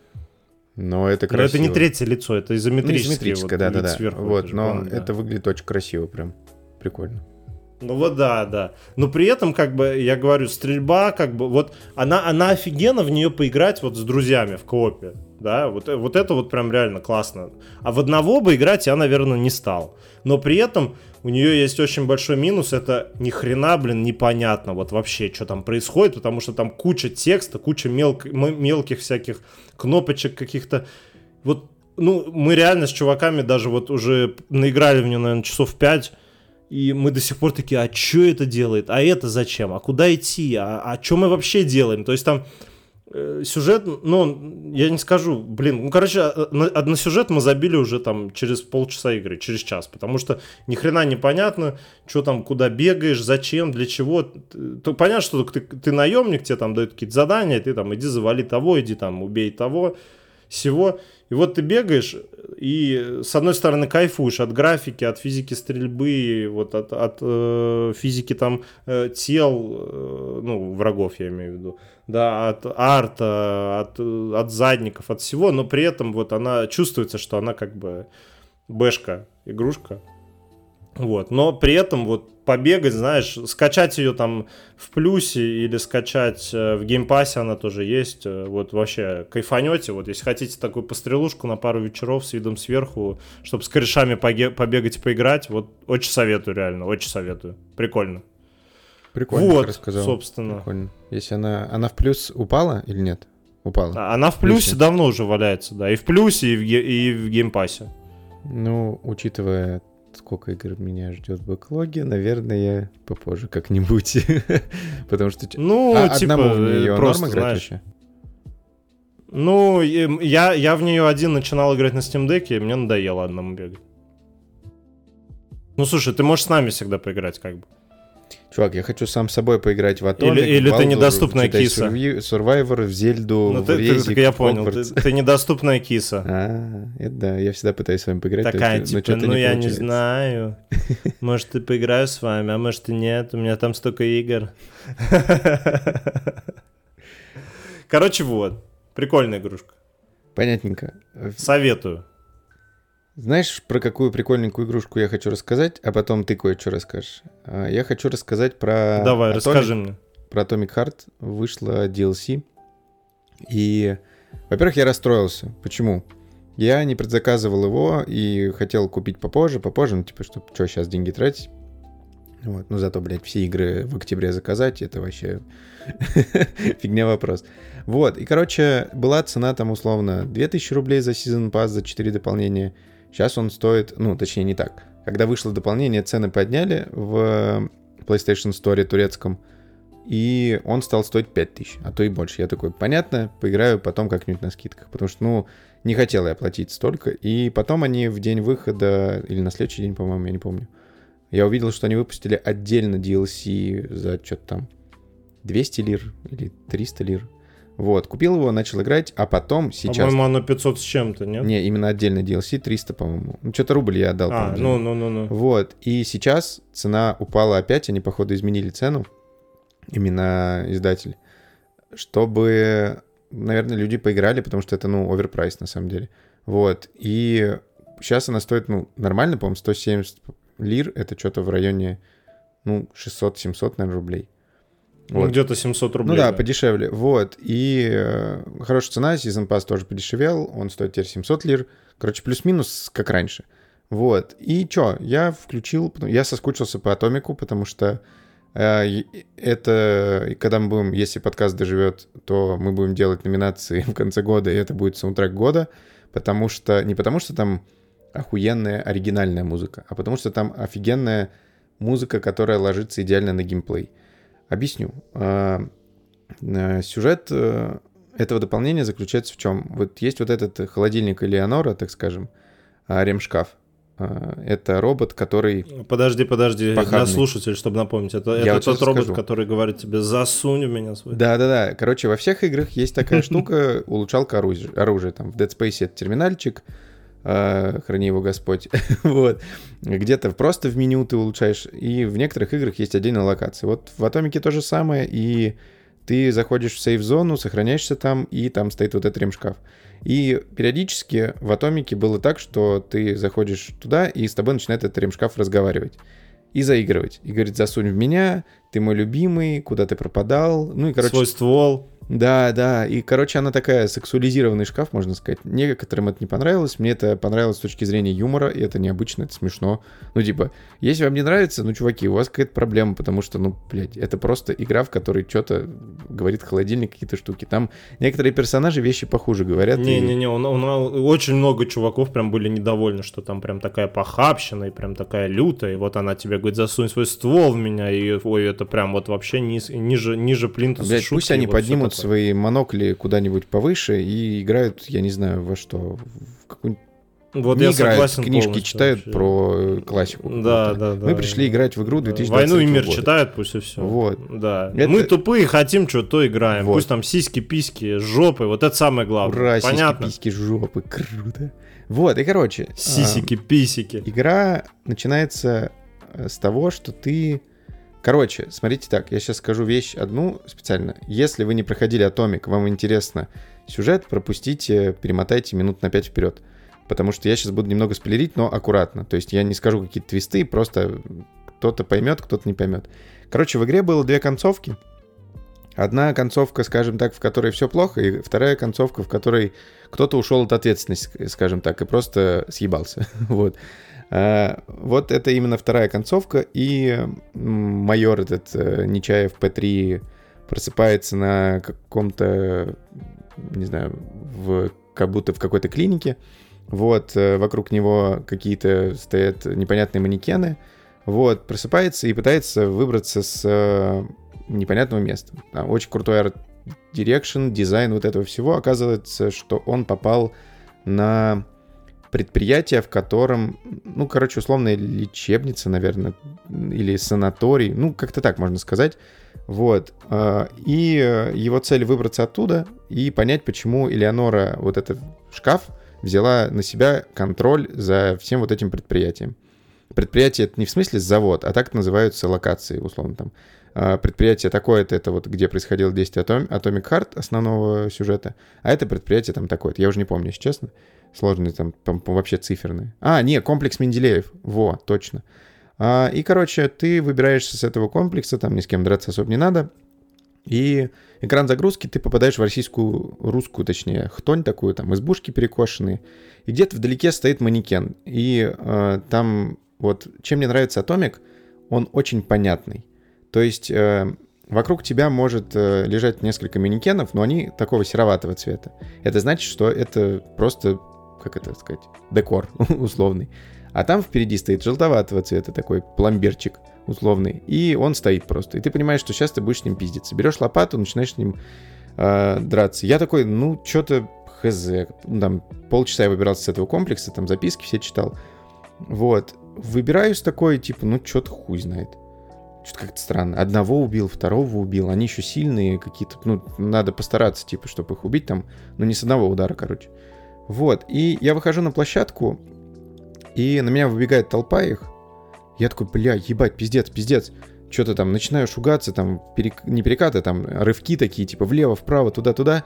но это Но красиво. это не третье лицо, это Ну, изометрическое. изометрическое, вот, да, да, да. сверху, это Вот, но да. это выглядит очень красиво, прям прикольно. Ну вот да, да. Но при этом, как бы, я говорю, стрельба, как бы, вот она, она офигенно в нее поиграть вот с друзьями в коопе, да, вот, вот это вот прям реально классно. А в одного бы играть я, наверное, не стал. Но при этом у нее есть очень большой минус, это ни хрена, блин, непонятно вот вообще, что там происходит, потому что там куча текста, куча мелк- мелких всяких кнопочек каких-то. Вот, ну, мы реально с чуваками даже вот уже наиграли в нее, наверное, часов 5, и мы до сих пор такие, а что это делает? А это зачем? А куда идти? А, а что мы вообще делаем? То есть там сюжет, ну, я не скажу, блин, ну, короче, а, а на сюжет мы забили уже там через полчаса игры, через час, потому что ни хрена непонятно, что там, куда бегаешь, зачем, для чего. То понятно, что ты, ты наемник, тебе там дают какие-то задания, ты там иди завали того, иди там убей того, всего. И вот ты бегаешь, и с одной стороны кайфуешь от графики, от физики стрельбы, вот от, от э, физики там э, тел, э, ну, врагов я имею в виду, да, от арта, от, от задников, от всего, но при этом вот она чувствуется, что она как бы бэшка, игрушка, вот, но при этом вот побегать, знаешь, скачать ее там в плюсе или скачать э, в геймпассе она тоже есть, э, вот вообще кайфанете, вот если хотите такую пострелушку на пару вечеров с видом сверху, чтобы с корешами побегать и поиграть, вот очень советую реально, очень советую, прикольно. Прикольно, вот, рассказал. собственно. Прикольно. Если она, она в плюс упала или нет? Упала. А Она в плюсе Плюсе. давно уже валяется, да, и в плюсе, и в, ге- и в геймпассе. Ну, учитывая, сколько игр меня ждет в backlog е, наверное, попозже как-нибудь. Потому что... Ну, А типа, одному в э, нее просто, норм играть знаешь, вообще? Ну, я, я в нее один начинал играть на Steam Deck, и мне надоело одному бегать. Ну, слушай, ты можешь с нами всегда поиграть, как бы. Чувак, я хочу сам с собой поиграть в Atomic, Или, или ты недоступная киса. Survivor, в Зельду, ну, в ты, Резик, ты, Я понял, ты, ты недоступная киса. А, это да, я всегда пытаюсь с вами поиграть. Такая, только, типа, ну не я получается. не знаю. Может, ты поиграю с вами, а может и нет, у меня там столько игр. Короче, вот. Прикольная игрушка. Понятненько. Советую. Знаешь, про какую прикольненькую игрушку я хочу рассказать, а потом ты кое-что расскажешь. А, Я хочу рассказать про... Давай, Atomic- расскажи мне. Про Atomic Heart вышла DLC. И, во-первых, я расстроился. Почему? Я не предзаказывал его и хотел купить попозже, попозже, ну, типа, чтобы что, сейчас деньги тратить? Вот, ну, зато, блядь, все игры в октябре заказать, это вообще фигня вопрос. Вот, и, короче, была цена там, условно, 2000 рублей за Season Pass, за 4 дополнения. Сейчас он стоит, ну, точнее, не так. Когда вышло дополнение, цены подняли в PlayStation Store турецком, и он стал стоить 5000, а то и больше. Я такой, понятно, поиграю потом как-нибудь на скидках, потому что, ну, не хотел я платить столько. И потом они в день выхода, или на следующий день, по-моему, я не помню, я увидел, что они выпустили отдельно DLC за что-то там 200 лир или 300 лир. Вот, купил его, начал играть, а потом сейчас... По-моему, оно 500 с чем-то, нет? Не, именно отдельно DLC 300, по-моему. Ну, что-то рубль я отдал. А, по-моему. ну, ну, ну, ну. Вот, и сейчас цена упала опять, они, походу, изменили цену, именно издатель, чтобы, наверное, люди поиграли, потому что это, ну, оверпрайс на самом деле. Вот, и сейчас она стоит, ну, нормально, по-моему, 170 лир, это что-то в районе, ну, 600-700, наверное, рублей. Ну, Вот. где-то 700 рублей. Ну да, подешевле. Вот. И э, хорошая цена, Season Pass тоже подешевел, он стоит теперь 700 лир. Короче, плюс-минус, как раньше. Вот. И чё, я включил, я соскучился по Атомику, потому что э, это, когда мы будем, если подкаст доживет, то мы будем делать номинации в конце года, и это будет саундтрек года, потому что, не потому что там охуенная оригинальная музыка, а потому что там офигенная музыка, которая ложится идеально на геймплей. Объясню. А, э, Сюжет э, этого дополнения заключается в чем? Вот есть вот этот холодильник Элеонора, так скажем, а, ремшкаф. А, Это робот, который... Подожди, подожди, Похабный. слушателей, чтобы напомнить. Это, Я это вот тот робот, скажу. который говорит тебе, засунь в меня свой. Да-да-да. Короче, во всех играх есть такая штука, улучшалка оружия. Там в Dead Space это терминальчик, храни его Господь. вот. Где-то просто в меню ты улучшаешь, и в некоторых играх есть отдельная локация. Вот в Атомике то же самое, и ты заходишь в сейф-зону, сохраняешься там, и там стоит вот этот ремшкаф. И периодически в Атомике было так, что ты заходишь туда, и с тобой начинает этот ремшкаф разговаривать. И заигрывать. И говорит, засунь в меня, ты мой любимый, куда ты пропадал. Ну и, короче, Свой ствол. Да, да. И, короче, она такая сексуализированный шкаф, можно сказать. Некоторым это не понравилось. Мне это понравилось с точки зрения юмора, и это необычно, это смешно. Ну, типа, если вам не нравится, ну, чуваки, у вас какая-то проблема, потому что, ну, блядь, это просто игра, в которой что-то говорит холодильник, какие-то штуки. Там некоторые персонажи вещи похуже говорят. и- Не-не-не, у, у нас очень много чуваков прям были недовольны, что там прям такая похабщина и прям такая лютая, и вот она тебе говорит, засунь свой ствол в меня, и ой, это прям вот вообще низ- ниже, ниже плинтуса Блядь, шутки, пусть они и вот поднимут. Свои монокли куда-нибудь повыше и играют, я не знаю, во что, в какую Вот не я играют, согласен книжки читают вообще. про э, классику. Да, да, да. Мы пришли играть в игру Да. 2020 Войну и мир года. читают, пусть и все. Вот. Да. Это- Мы тупые, хотим что то играем. Вот. Пусть там сиськи, письки, жопы. Вот это самое главное. Ура, сиськи, Понятно? письки, жопы, круто. Вот, и короче, а, Сисики, писики. игра начинается э, с того, что ты... Короче, смотрите так, я сейчас скажу вещь одну специально. Если вы не проходили Атомик, вам интересно сюжет, пропустите, перемотайте минут на 5 вперед. Потому что я сейчас буду немного спойлерить, но аккуратно. То есть я не скажу какие-то твисты, просто кто-то поймет, кто-то не поймет. Короче, в игре было две концовки. Одна концовка, скажем так, в которой все плохо, и вторая концовка, в которой кто-то ушел от ответственности, скажем так, и просто съебался. вот. А, вот это именно вторая концовка, и майор этот э, Нечаев П3 просыпается на каком-то, не знаю, в, как будто в какой-то клинике. Вот, э, вокруг него какие-то стоят непонятные манекены. Вот, просыпается и пытается выбраться с э, непонятного места. Там очень крутой art direction, дизайн вот этого всего. Оказывается, что он попал на предприятие, в котором, ну, короче, условная лечебница, наверное, или санаторий, ну, как-то так можно сказать. Вот. А, и его цель выбраться оттуда и понять, почему Элеонора, вот этот шкаф, взяла на себя контроль за всем вот этим предприятием. Предприятие это не в смысле завод, а так называются локации, условно там. А, предприятие такое-то, это вот где происходило действие Atom, Atomic Heart основного сюжета, а это предприятие там такое-то. Я уже не помню, если честно. Сложные там, там вообще циферные. А, не, комплекс Менделеев. Во, точно. А, и, короче, ты выбираешься с этого комплекса, там ни с кем драться особо не надо. И экран загрузки ты попадаешь в российскую, русскую, точнее, хтонь такую, там избушки перекошенные. И где-то вдалеке стоит манекен. И э, там вот, чем мне нравится Атомик, он очень понятный. То есть э, вокруг тебя может э, лежать несколько манекенов, но они такого сероватого цвета. Это значит, что это просто, как это сказать, декор условный. А там впереди стоит желтоватого цвета такой пломбирчик условный, и он стоит просто. И ты понимаешь, что сейчас ты будешь с ним пиздиться. Берешь лопату, начинаешь с ним э, драться. Я такой, ну, что-то хз. Ну, там полчаса я выбирался с этого комплекса, там записки все читал. Вот. Выбираюсь такой, типа, ну, что-то хуй знает. Что-то как-то странно. Одного убил, второго убил. Они еще сильные какие-то. Ну, надо постараться, типа, чтобы их убить там. Ну, не с одного удара, короче. Вот. И я выхожу на площадку, и на меня выбегает толпа их. Я такой, бля, ебать, пиздец, пиздец. Что-то там начинаю шугаться, там, перек... не перекаты, там, рывки такие, типа, влево, вправо, туда-туда.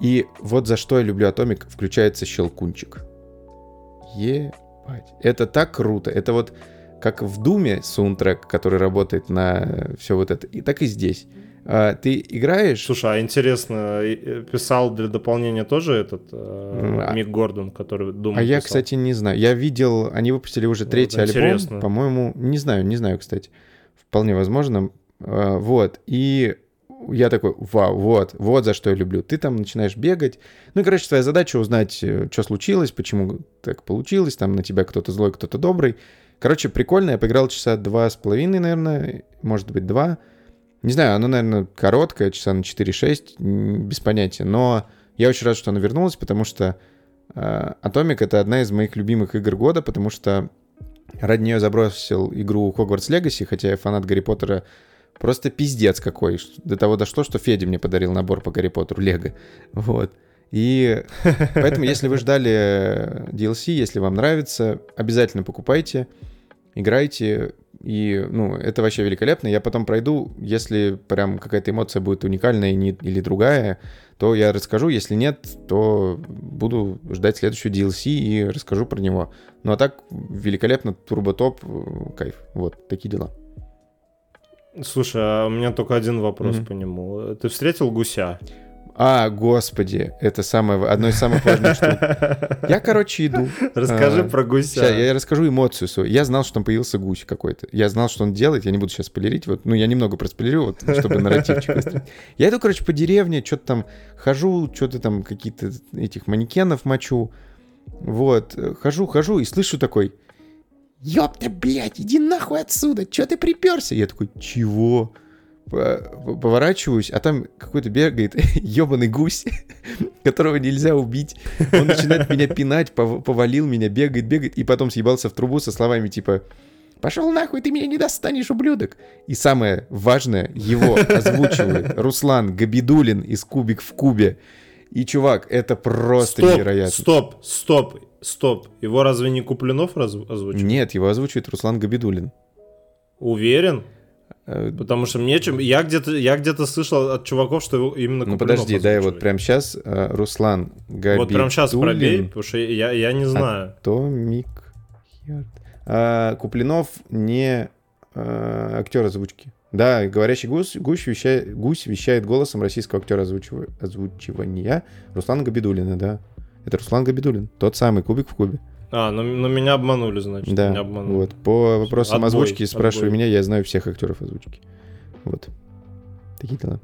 И вот за что я люблю Атомик, включается щелкунчик. Ебать. Это так круто. Это вот как в Думе саундтрек, который работает на все вот это, и так и здесь. А, ты играешь... Слушай, а интересно, писал для дополнения тоже этот э, а... Мик Гордон, который думал. А я, писал? кстати, не знаю. Я видел, они выпустили уже третий вот, альбом, по-моему, не знаю, не знаю, кстати. Вполне возможно. А, вот, и я такой, вау, вот, вот за что я люблю. Ты там начинаешь бегать. Ну, и, короче, твоя задача узнать, э, что случилось, почему так получилось, там на тебя кто-то злой, кто-то добрый. Короче, прикольно, я поиграл часа два с половиной, наверное, может быть, два. Не знаю, оно, наверное, короткое, часа на 4-6, без понятия. Но я очень рад, что оно вернулось, потому что э, Atomic — это одна из моих любимых игр года, потому что ради нее забросил игру Hogwarts Legacy, хотя я фанат Гарри Поттера просто пиздец какой. До того дошло, что Федя мне подарил набор по Гарри Поттеру Лего. Вот. И поэтому, если вы ждали DLC, если вам нравится, обязательно покупайте, играйте. И, ну, это вообще великолепно. Я потом пройду, если прям какая-то эмоция будет уникальная или другая, то я расскажу. Если нет, то буду ждать следующую DLC и расскажу про него. Ну а так, великолепно, турботоп, кайф. Вот, такие дела. Слушай, а у меня только один вопрос mm-hmm. по нему. Ты встретил гуся? А, господи, это самое, одно из самых важных штук. Я, короче, иду. Расскажи а, про гуся. Сейчас, я расскажу эмоцию свою. Я знал, что там появился гусь какой-то. Я знал, что он делает. Я не буду сейчас спойлерить. Вот, ну, я немного проспойлерю, вот, чтобы нарративчик выстроить. Я иду, короче, по деревне, что-то там хожу, что-то там какие-то этих манекенов мочу. Вот, хожу, хожу и слышу такой, ёпта, блядь, иди нахуй отсюда, чё ты приперся? Я такой, чего? Поворачиваюсь, а там какой-то бегает ебаный гусь, которого нельзя убить. Он начинает меня пинать, повалил меня, бегает, бегает, и потом съебался в трубу со словами типа «Пошел нахуй, ты меня не достанешь, ублюдок!» И самое важное, его озвучивает Руслан Габидулин из «Кубик в кубе». И, чувак, это просто стоп, невероятно. Стоп, стоп, стоп. Его разве не Куплинов озвучивает? Нет, его озвучивает Руслан Габидулин. Уверен? Э, Потому что мне чем я где-то я где-то слышал от чуваков, что его именно Ну подожди, да, я вот прям сейчас э, Руслан Габи. Вот прям сейчас пробей, потому что я, я не знаю. Атомик а, Куплинов не а, актер озвучки. Да, говорящий гусь, гусь, вещает, гусь вещает голосом российского актера озвучив... озвучивания Руслана Габидулина, да. Это Руслан Габидулин, тот самый кубик в кубе. А, ну, ну меня обманули, значит. Да, меня обманули. вот. По вопросам отбой, озвучки спрашивай отбой. меня, я знаю всех актеров озвучки. Вот. Такие дела.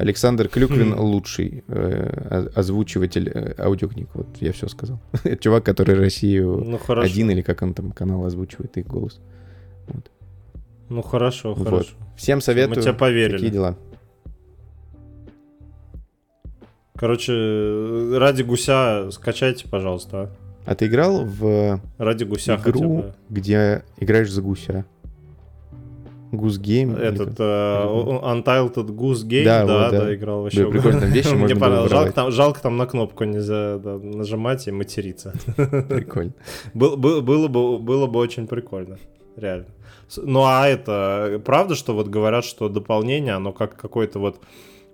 Александр Клюквин лучший э, озвучиватель э, аудиокниг. Вот я все сказал. Это чувак, который Россию ну, один или как он там канал озвучивает их голос. Вот. Ну хорошо, вот. хорошо. Всем советую. Мы тебе поверили. Такие дела. Короче, ради гуся скачайте, пожалуйста. А, а ты играл в ради гуся игру, где играешь за гуся? Goose Game? Этот uh, Untitled Goose Game, да, да, вот, да, да, играл вообще. Прикольно, вещи Мне понравилось. Жалко там, жалко там на кнопку нельзя да, нажимать и материться. Прикольно. Был, был, было, бы, было бы очень прикольно, реально. Ну а это, правда, что вот говорят, что дополнение, оно как какой-то вот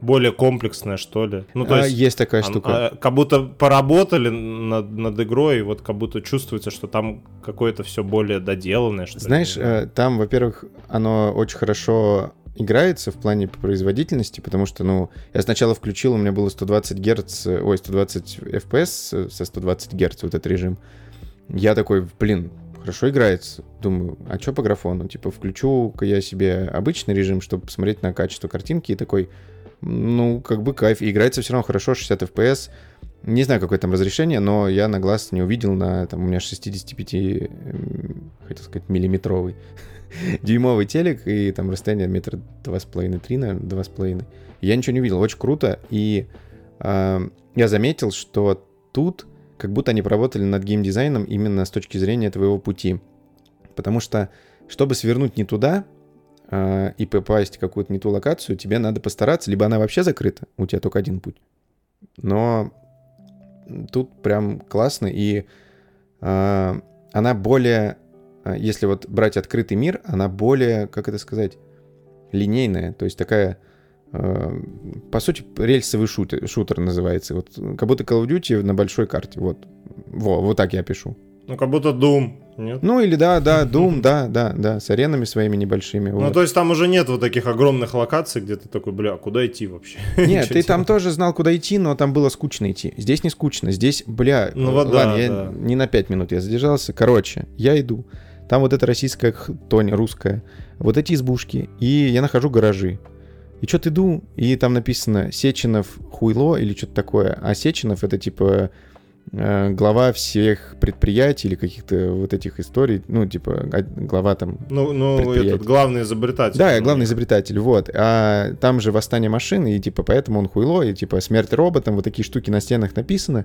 более комплексное, что ли. Ну, то а, есть, есть такая штука. А, как будто поработали над, над игрой, и вот как будто чувствуется, что там какое-то все более доделанное. Что Знаешь, э, там, во-первых, оно очень хорошо играется в плане производительности, потому что, ну, я сначала включил, у меня было 120 Гц, ой, 120 FPS со 120 Гц, вот этот режим. Я такой, блин, хорошо играется. Думаю, а что по графону? Типа, включу-ка я себе обычный режим, чтобы посмотреть на качество картинки, и такой, ну, как бы кайф. И играется все равно хорошо, 60 FPS. Не знаю, какое там разрешение, но я на глаз не увидел на, там, у меня 65, хотел сказать, миллиметровый дюймовый телек, и там расстояние метра два с половиной, три, наверное, два с половиной. Я ничего не увидел, очень круто, и э, я заметил, что тут как будто они поработали над геймдизайном именно с точки зрения твоего пути. Потому что, чтобы свернуть не туда, э, и попасть в какую-то не ту локацию, тебе надо постараться, либо она вообще закрыта, у тебя только один путь. Но тут прям классно, и э, она более, если вот брать открытый мир, она более, как это сказать, линейная, то есть такая, э, по сути, рельсовый шутер, шутер называется, вот как будто Call of Duty на большой карте, вот, во, вот так я пишу. Ну, как будто Doom. Нет? Ну или да, да, Doom, да, да, да, с аренами своими небольшими. Ну вот. то есть там уже нет вот таких огромных локаций, где ты такой, бля, куда идти вообще? Нет, ты там тоже знал, куда идти, но там было скучно идти. Здесь не скучно, здесь, бля, ну, вот ладно, да, я да. не на 5 минут я задержался. Короче, я иду, там вот эта российская тонь, русская, вот эти избушки, и я нахожу гаражи. И что-то иду, и там написано Сеченов хуйло или что-то такое. А Сеченов это типа глава всех предприятий или каких-то вот этих историй, ну, типа, глава там Ну, ну этот главный изобретатель. Да, главный изобретатель, вот. А там же восстание машин, и, типа, поэтому он хуйло, и, типа, смерть роботам, вот такие штуки на стенах написано.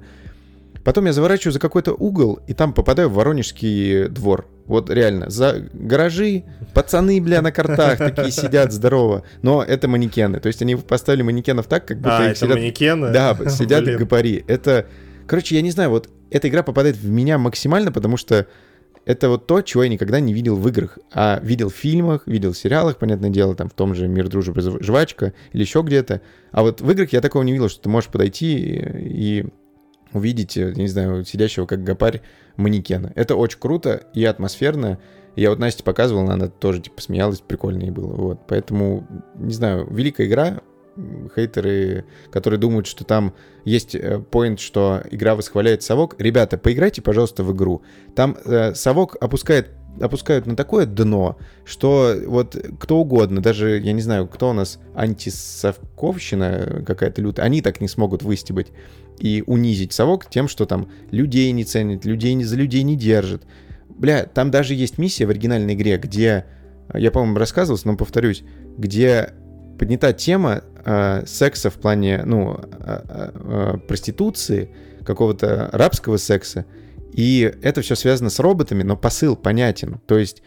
Потом я заворачиваю за какой-то угол, и там попадаю в Воронежский двор. Вот реально, за гаражи, пацаны, бля, на картах такие сидят здорово. Но это манекены. То есть они поставили манекенов так, как будто а, их это сидят... манекены? Да, сидят в гапари. Это Короче, я не знаю, вот эта игра попадает в меня максимально, потому что это вот то, чего я никогда не видел в играх, а видел в фильмах, видел в сериалах, понятное дело, там в том же «Мир, дружба, жвачка» или еще где-то. А вот в играх я такого не видел, что ты можешь подойти и увидеть, я не знаю, сидящего как гопарь манекена. Это очень круто и атмосферно. Я вот Насте показывал, она тоже типа смеялась, прикольно ей было. Вот. Поэтому, не знаю, великая игра, хейтеры, которые думают, что там есть поинт, э, что игра восхваляет совок. Ребята, поиграйте, пожалуйста, в игру. Там э, совок опускает опускают на такое дно, что вот кто угодно, даже, я не знаю, кто у нас, антисовковщина какая-то лютая, они так не смогут выстебать и унизить совок тем, что там людей не ценят, людей не, за людей не держат. Бля, там даже есть миссия в оригинальной игре, где, я, по-моему, рассказывал, но повторюсь, где поднята тема э, секса в плане, ну, э, э, проституции, какого-то рабского секса, и это все связано с роботами, но посыл понятен. То есть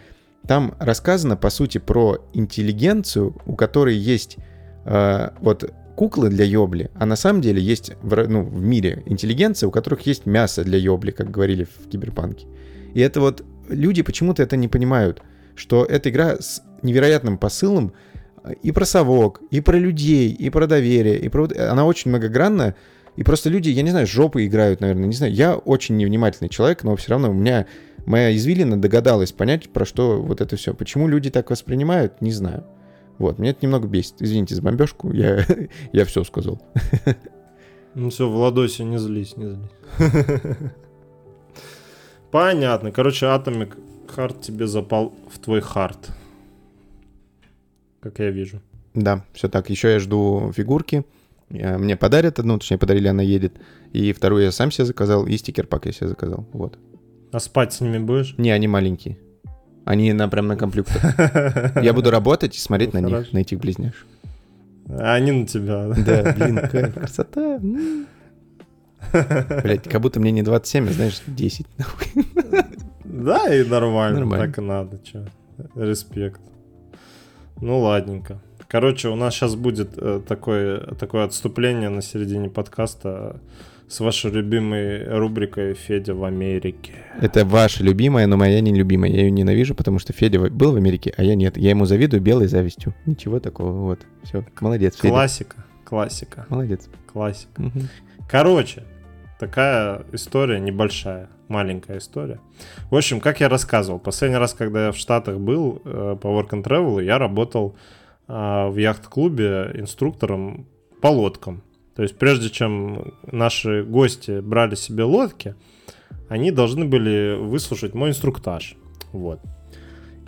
там рассказано, по сути, про интеллигенцию, у которой есть э, вот куклы для ёбли, а на самом деле есть в, ну, в мире интеллигенция, у которых есть мясо для ёбли, как говорили в Киберпанке. И это вот люди почему-то это не понимают, что эта игра с невероятным посылом, и про совок, и про людей, и про доверие, и про... Она очень многогранная, и просто люди, я не знаю, жопы играют, наверное, не знаю. Я очень невнимательный человек, но все равно у меня моя извилина догадалась понять, про что вот это все. Почему люди так воспринимают, не знаю. Вот, меня это немного бесит. Извините за бомбежку, я, я все сказал. Ну все, Владосе, не злись, не злись. Понятно. Короче, Atomic Heart тебе запал в твой хард как я вижу. Да, все так. Еще я жду фигурки. Мне подарят одну, точнее, подарили, она едет. И вторую я сам себе заказал, и стикер-пак я себе заказал. Вот. А спать с ними будешь? Не, они маленькие. Они на, прям на компьютере. Я буду работать и смотреть на них, на этих близняшек. А они на тебя. Да, блин, какая красота. Блять, как будто мне не 27, а знаешь, 10. Да, и нормально, Нормально. так и надо, чё. Респект. Ну, ладненько. Короче, у нас сейчас будет э, такое, такое отступление на середине подкаста с вашей любимой рубрикой «Федя в Америке». Это ваша любимая, но моя не любимая. Я ее ненавижу, потому что Федя был в Америке, а я нет. Я ему завидую белой завистью. Ничего такого, вот. Все, молодец, Федя. Классика, классика, Молодец. классика. Мгм. Короче, такая история небольшая, маленькая история. В общем, как я рассказывал, последний раз, когда я в Штатах был э, по Work and Travel, я работал а, в яхт-клубе инструктором по лодкам. То есть прежде чем наши гости брали себе лодки, они должны были выслушать мой инструктаж. Вот.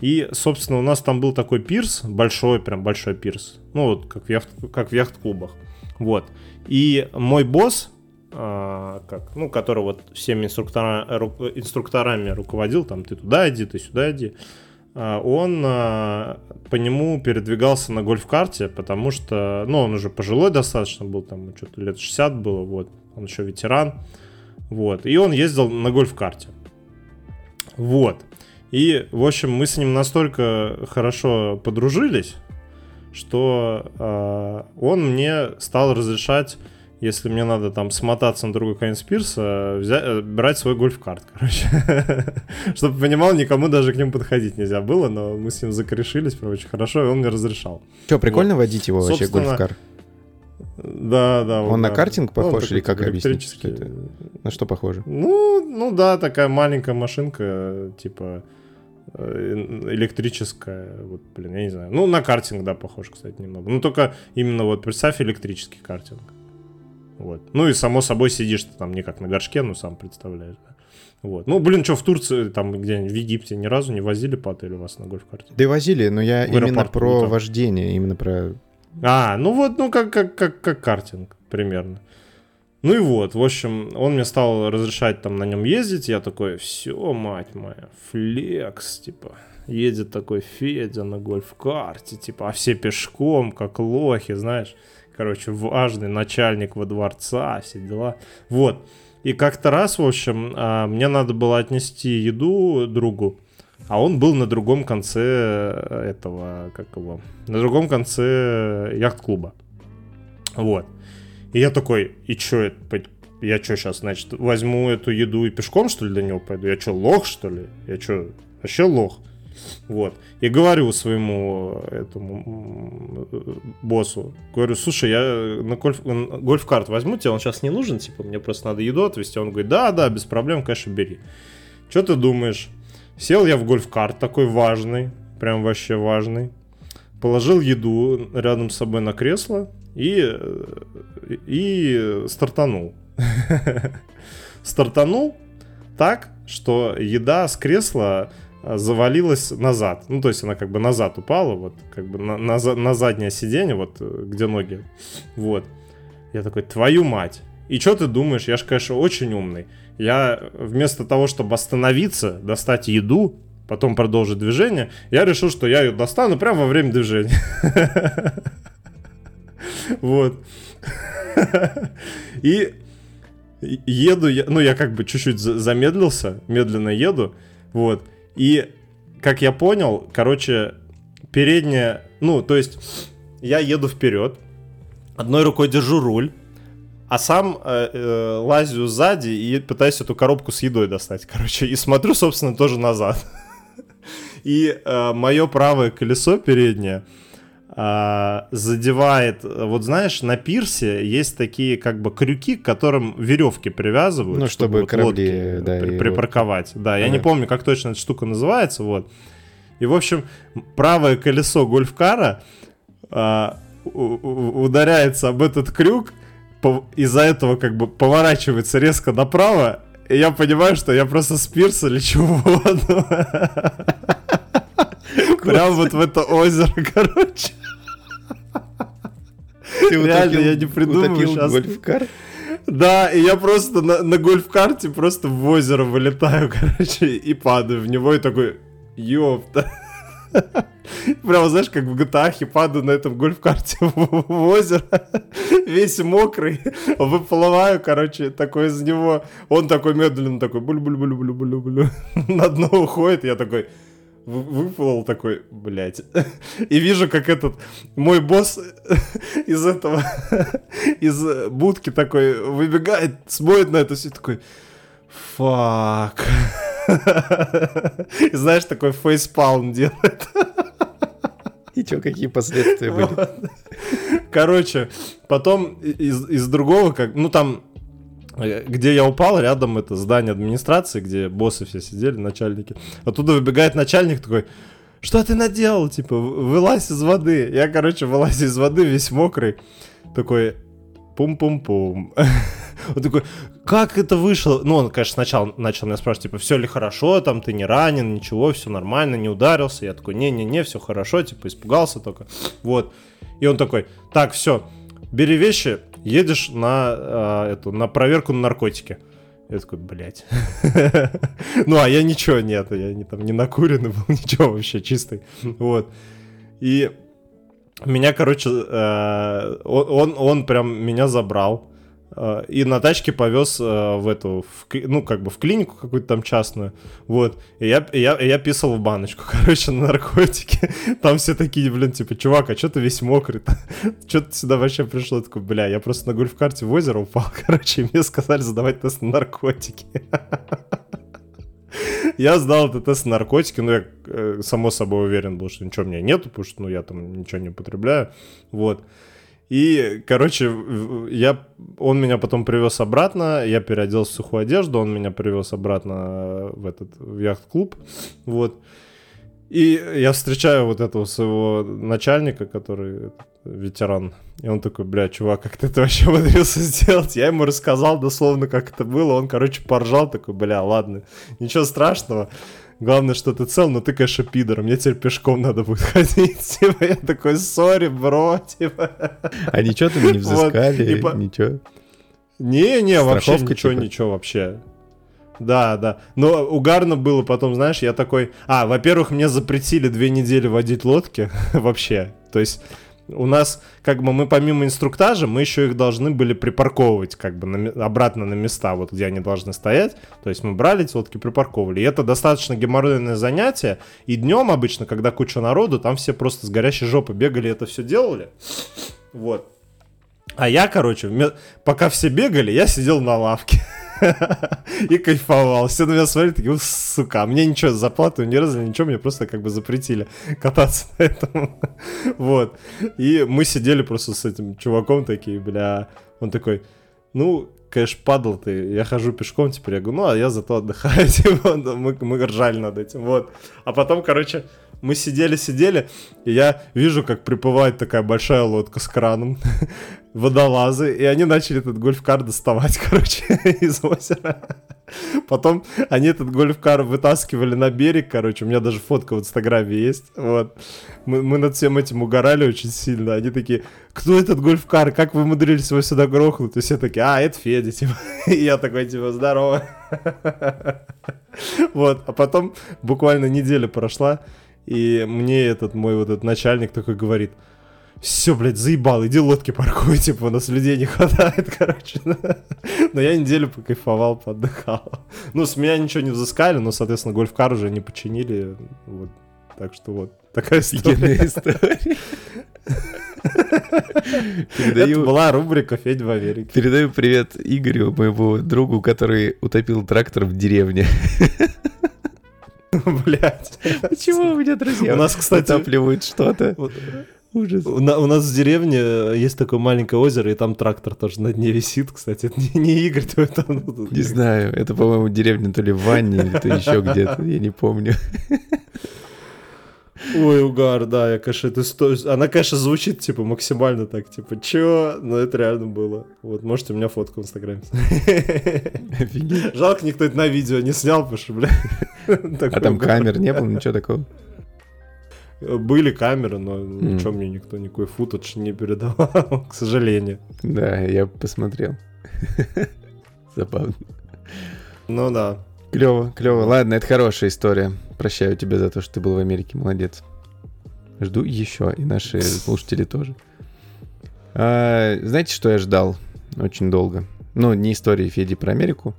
И, собственно, у нас там был такой пирс, большой, прям большой пирс. Ну, вот как в, яхт, как в яхт-клубах. Вот. И мой босс, как, ну, который вот всеми инструктора, ру- инструкторами руководил, там, ты туда иди, ты сюда иди, а, он а, по нему передвигался на гольф-карте, потому что, ну, он уже пожилой достаточно был, там, что-то лет 60 было, вот, он еще ветеран, вот, и он ездил на гольф-карте. Вот. И, в общем, мы с ним настолько хорошо подружились, что э, он мне стал разрешать, если мне надо там смотаться на другой конец пирса, взять, э, брать свой гольф-карт, короче. Чтобы понимал, никому даже к ним подходить нельзя было, но мы с ним закрешились, прям очень хорошо, и он мне разрешал. Че, прикольно водить его вообще, гольф-кар? Да, да. вот Он на да. картинг Ну, похож такой, или как электрический. что? На что похоже? Ну, ну да, такая маленькая машинка, типа э, электрическая, вот, блин, я не знаю. Ну, на картинг, да, похож, кстати, немного. Ну, только именно вот представь электрический картинг. Вот. Ну и само собой сидишь ты там не как на горшке, ну сам представляешь, да. Вот. Ну, блин, что в Турции, там где-нибудь в Египте ни разу не возили по отелю вас на гольф-карте? Да и возили, но я В именно про там. вождение, именно про... А, ну вот, ну как, как, как, как картинг примерно. Ну и вот, в общем, он мне стал разрешать там на нем ездить, я такой, все, мать моя, флекс, типа, едет такой Федя на гольф-карте, типа, а все пешком, как лохи, знаешь, короче, важный начальник во дворца, все дела, вот. И как-то раз, в общем, а, мне надо было отнести еду другу, а он был на другом конце э, этого, как его, на другом конце яхт-клуба. Вот. И я такой, и чё это, я что сейчас, значит, возьму эту еду и пешком, что ли, до него пойду? Я что, лох, что ли? Я что, вообще лох? Вот. И говорю своему э, этому э, боссу, говорю, слушай, я на гольф, гольф-карт возьму тебе, он сейчас не нужен, типа, мне просто надо еду отвезти. Он говорит, да, да, без проблем, конечно, бери. Что ты думаешь? Сел я в гольф-карт, такой важный, прям вообще важный. Положил еду рядом с собой на кресло и, и стартанул. Стартанул так, что еда с кресла завалилась назад. Ну, то есть она как бы назад упала, вот как бы на, на, на заднее сиденье, вот э, где ноги. Вот. Я такой, твою мать. И что ты думаешь? Я же, конечно, очень умный. Я вместо того, чтобы остановиться, достать еду, потом продолжить движение, я решил, что я ее достану прямо во время движения. Вот. И еду, ну, я как бы чуть-чуть за- замедлился, медленно еду, вот. И, как я понял, короче, передняя, ну, то есть, я еду вперед, одной рукой держу руль, а сам э, э, лазю сзади и пытаюсь эту коробку с едой достать, короче, и смотрю, собственно, тоже назад. И мое правое колесо переднее задевает, э, вот знаешь, на пирсе есть такие как бы крюки, к которым веревки привязывают, Ну, чтобы вот корабли, лодки да, при- припарковать. Да, я не помню, как точно эта штука называется, вот. И, в общем, правое колесо гольфкара а, ударяется об этот крюк, из-за этого как бы поворачивается резко направо, и я понимаю, что я просто с пирса лечу в воду. Прям вот в это озеро, короче. Ты Реально, утопил- я не утопил щас. гольф-кар? Да, и я просто на, на гольф-карте просто в озеро вылетаю, короче, и падаю в него, и такой, ёпта. Прямо, знаешь, как в GTA падаю на этом гольф-карте в, в озеро, весь мокрый, выплываю, короче, такой из него, он такой медленно такой, буль-буль-буль-буль-буль-буль, на дно уходит, я такой, выплыл такой, блядь. И вижу, как этот мой босс из этого, из будки такой выбегает, смотрит на это все такой, фак. И знаешь, такой фейспалм делает. И что, какие последствия были? Короче, потом из, из другого, как, ну там где я упал, рядом это здание администрации, где боссы все сидели, начальники. Оттуда выбегает начальник такой, что ты наделал? Типа, вылазь из воды. Я, короче, вылазь из воды, весь мокрый. Такой, пум-пум-пум. Он такой, как это вышло? Ну, он, конечно, сначала начал меня спрашивать, типа, все ли хорошо, там, ты не ранен, ничего, все нормально, не ударился. Я такой, не-не-не, все хорошо, типа, испугался только. Вот. И он такой, так, все, бери вещи, едешь на, а, эту, на проверку на наркотики. Я такой, блядь. ну, а я ничего нет, я не, там не накуренный был, ничего вообще, чистый. вот. И меня, короче, э, он, он, он прям меня забрал. И на тачке повез э, в эту, в, ну, как бы в клинику какую-то там частную, вот, и я, я, я писал в баночку, короче, на наркотики, там все такие, блин, типа, чувак, а что ты весь мокрый-то, что ты сюда вообще пришел, такой, бля, я просто на гольф-карте в озеро упал, короче, и мне сказали задавать тест на наркотики. Я сдал этот тест на наркотики, но я, э, само собой, уверен был, что ничего у меня нету, потому что, ну, я там ничего не употребляю, вот. И, короче, я, он меня потом привез обратно, я переоделся в сухую одежду, он меня привез обратно в этот в яхт-клуб, вот. И я встречаю вот этого своего начальника, который ветеран. И он такой, бля, чувак, как ты это вообще умудрился сделать? Я ему рассказал дословно, как это было. Он, короче, поржал, такой, бля, ладно, ничего страшного. Главное, что ты цел, но ты, конечно, пидор. Мне теперь пешком надо будет ходить. Типа, я такой, сори, бро, типа. А ничего ты не взыскали? Вот. Ничего? Не-не, вообще ничего, типа? ничего вообще. Да, да. Но угарно было потом, знаешь, я такой... А, во-первых, мне запретили две недели водить лодки вообще. То есть у нас, как бы, мы помимо инструктажа, мы еще их должны были припарковывать, как бы, на, обратно на места, вот где они должны стоять. То есть мы брали эти лодки, припарковывали. И это достаточно геморройное занятие. И днем обычно, когда куча народу, там все просто с горящей жопы бегали, это все делали. Вот. А я, короче, пока все бегали, я сидел на лавке. и кайфовал. Все на меня смотрели, такие, сука, а мне ничего, зарплату не разли, ничего, мне просто как бы запретили кататься на этом. вот. И мы сидели просто с этим чуваком такие, бля, он такой, ну, конечно, падал ты, я хожу пешком теперь, я говорю, ну, а я зато отдыхаю, типа, мы, мы ржали над этим, вот. А потом, короче, мы сидели-сидели, и я вижу, как приплывает такая большая лодка с краном, водолазы, и они начали этот гольф-кар доставать, короче, из озера. Потом они этот гольф-кар вытаскивали на берег, короче, у меня даже фотка в инстаграме есть, вот. Мы, мы над всем этим угорали очень сильно, они такие, кто этот гольф-кар, как вы умудрились его сюда грохнуть? И все такие, а, это Федя, типа. И я такой, типа, здорово. Вот, а потом буквально неделя прошла, и мне этот мой вот этот начальник такой говорит, все, блядь, заебал, иди лодки паркуй, типа, у нас людей не хватает, короче. Но я неделю покайфовал, поотдыхал. Ну, с меня ничего не взыскали, но, соответственно, гольф-кар уже не починили, вот. Так что вот, такая история. история. Передаю... Это была рубрика «Федь в Америке». Передаю привет Игорю, моему другу, который утопил трактор в деревне. Блять. Почему у меня друзья у нас, кстати, утапливают что-то? Ужас. У, на, у нас в деревне есть такое маленькое озеро, и там трактор тоже на дне висит, кстати. Это не, не Игорь, то это... Ну, не знаю, это, по-моему, деревня то ли в ванне, или то еще где-то, я не помню. Ой, угар, да, я, конечно, это сто... Она, конечно, звучит, типа, максимально так, типа, чё? Но это реально было. Вот, можете у меня фотку в Инстаграме. Жалко, никто это на видео не снял, потому что, бля... А там камер не было, ничего такого? Были камеры, но mm. ничего мне никто никакой футаж не передавал, к сожалению. Да, я посмотрел. Забавно. Ну да. Клево, клево. Ладно, это хорошая история. Прощаю тебя за то, что ты был в Америке, молодец. Жду еще, и наши слушатели тоже. А, знаете, что я ждал очень долго? Ну, не истории Феди про Америку.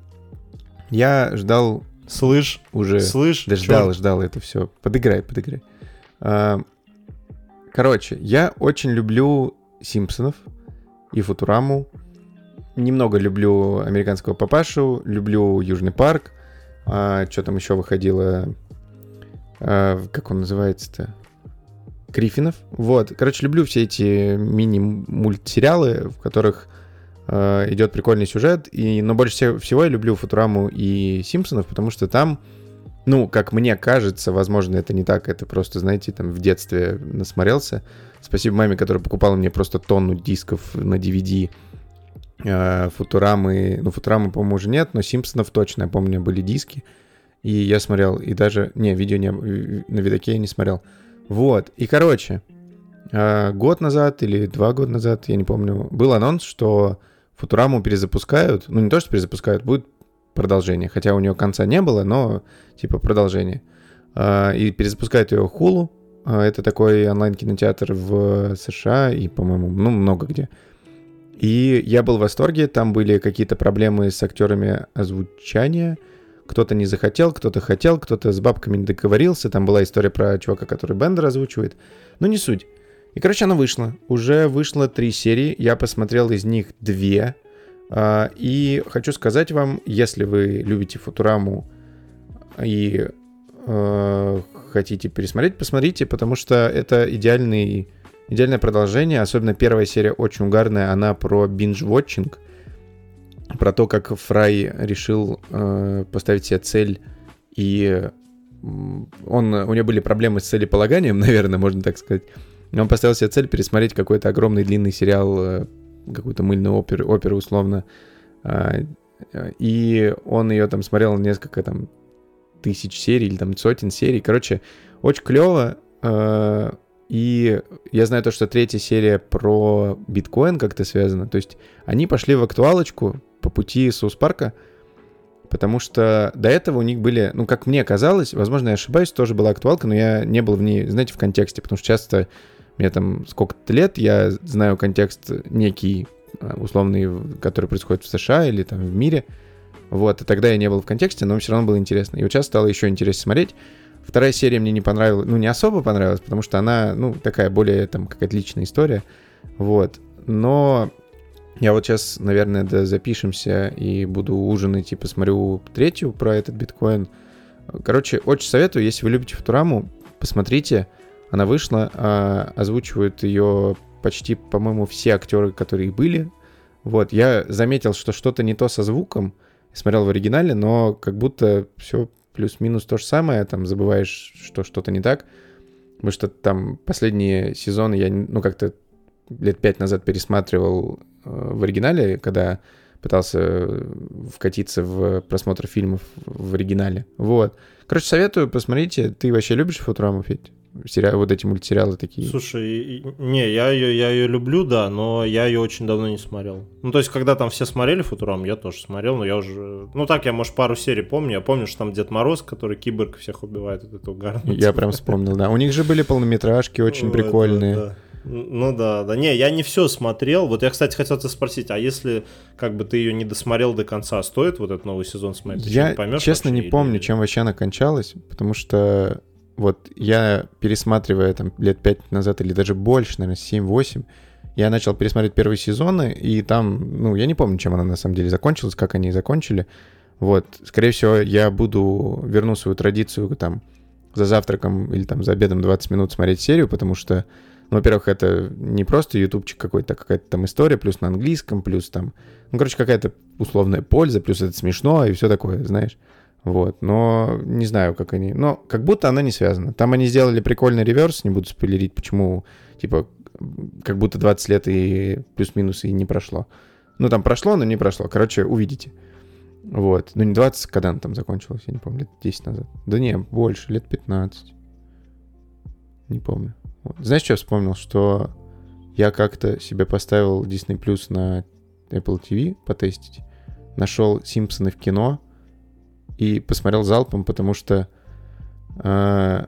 Я ждал Слышь, уже... слышь, Да ждал, чёрт. ждал это все. Подыграй, подыграй. А, Короче, я очень люблю Симпсонов и Футураму. Немного люблю американского папашу, люблю Южный парк. что там еще выходило? А, как он называется-то? Гриффинов. Вот. Короче, люблю все эти мини-мультсериалы, в которых э, идет прикольный сюжет. И, но больше всего я люблю Футураму и Симпсонов, потому что там, ну, как мне кажется, возможно, это не так, это просто, знаете, там в детстве насмотрелся. Спасибо маме, которая покупала мне просто тонну дисков на DVD э, Футурамы. Ну, Футурамы, по-моему, уже нет, но Симпсонов точно, я помню, были диски. И я смотрел, и даже... Не, видео не, на видоке я не смотрел. Вот, и короче, э, год назад или два года назад, я не помню, был анонс, что Футураму перезапускают. Ну, не то, что перезапускают, будет продолжение. Хотя у нее конца не было, но типа продолжение. А, И перезапускают ее Hulu. А, Это такой онлайн-кинотеатр в США и, по-моему, ну, много где. И я был в восторге. Там были какие-то проблемы с актерами озвучания. Кто-то не захотел, кто-то хотел, кто-то с бабками не договорился. Там была история про чувака, который Бендер озвучивает. Но не суть. И, короче, она вышла. Уже вышло три серии. Я посмотрел из них две. А, И хочу сказать вам, если вы любите Футураму и э, хотите пересмотреть, посмотрите, потому что это идеальный, идеальное продолжение. Особенно первая серия очень угарная. Она про биндж-вотчинг. Про то, как Фрай решил э, поставить себе цель и он, у него были проблемы с целеполаганием, наверное, можно так сказать. Он поставил себе цель пересмотреть какой-то огромный длинный сериал, э, какую-то мыльную оперу, оперу условно. А, И он ее там смотрел несколько там тысяч серий или там сотен серий. Короче, очень клево. э, И я знаю то, что третья серия про биткоин как-то связана. То есть они пошли в актуалочку по пути Соус Парка, потому что до этого у них были, ну, как мне казалось, возможно, я ошибаюсь, тоже была актуалка, но я не был в ней, знаете, в контексте, потому что часто мне там сколько-то лет, я знаю контекст некий, а, условный, который происходит в США или там в мире, вот, и тогда я не был в контексте, но все равно было интересно. И вот сейчас стало еще интереснее смотреть. Вторая серия мне не понравилась, ну, не особо понравилась, потому что она, ну, такая более, там, какая-то личная история, вот. Но я вот сейчас, наверное, да, запишемся и буду ужинать и посмотрю третью про этот биткоин. Короче, очень советую, если вы любите Футураму, посмотрите. Она вышла, а, озвучивают ее почти, по-моему, все актеры, которые были. Вот, я заметил, что что-то не то со звуком. Смотрел в оригинале, но как будто все плюс-минус то же самое. Там забываешь, что что-то не так. Потому что там последние сезоны я, ну, как-то лет пять назад пересматривал э, в оригинале, когда пытался э, вкатиться в просмотр фильмов в оригинале. Вот. Короче, советую, посмотрите. Ты вообще любишь Футураму, Федь? Сериал, вот эти мультсериалы такие. Слушай, не, я ее, я ее люблю, да, но я ее очень давно не смотрел. Ну, то есть, когда там все смотрели Футурам, я тоже смотрел, но я уже... Ну, так, я, может, пару серий помню. Я помню, что там Дед Мороз, который киборг всех убивает, вот это угарно. Я прям вспомнил, да. У них же были полнометражки очень прикольные. да, да. Ну да, да. Не, я не все смотрел. Вот я, кстати, хотел тебя спросить, а если как бы ты ее не досмотрел до конца, стоит вот этот новый сезон смотреть? Я, поймешь честно, вообще не или- помню, чем вообще она кончалась, потому что вот я, пересматривая там лет пять назад или даже больше, наверное, 7-8, я начал пересматривать первые сезоны, и там, ну, я не помню, чем она на самом деле закончилась, как они закончили. Вот, скорее всего, я буду верну свою традицию там за завтраком или там за обедом 20 минут смотреть серию, потому что, ну, во-первых, это не просто ютубчик какой-то, а какая-то там история, плюс на английском, плюс там, ну, короче, какая-то условная польза, плюс это смешно и все такое, знаешь. Вот, но не знаю, как они... Но как будто она не связана. Там они сделали прикольный реверс, не буду спойлерить, почему, типа, как будто 20 лет и плюс-минус и не прошло. Ну, там прошло, но не прошло. Короче, увидите. Вот. Ну, не 20, когда она там закончилась, я не помню, лет 10 назад. Да не, больше, лет 15. Не помню. Вот. Знаешь, что я вспомнил? Что я как-то себе поставил Disney Plus на Apple TV потестить. Нашел Симпсоны в кино и посмотрел залпом, потому что э,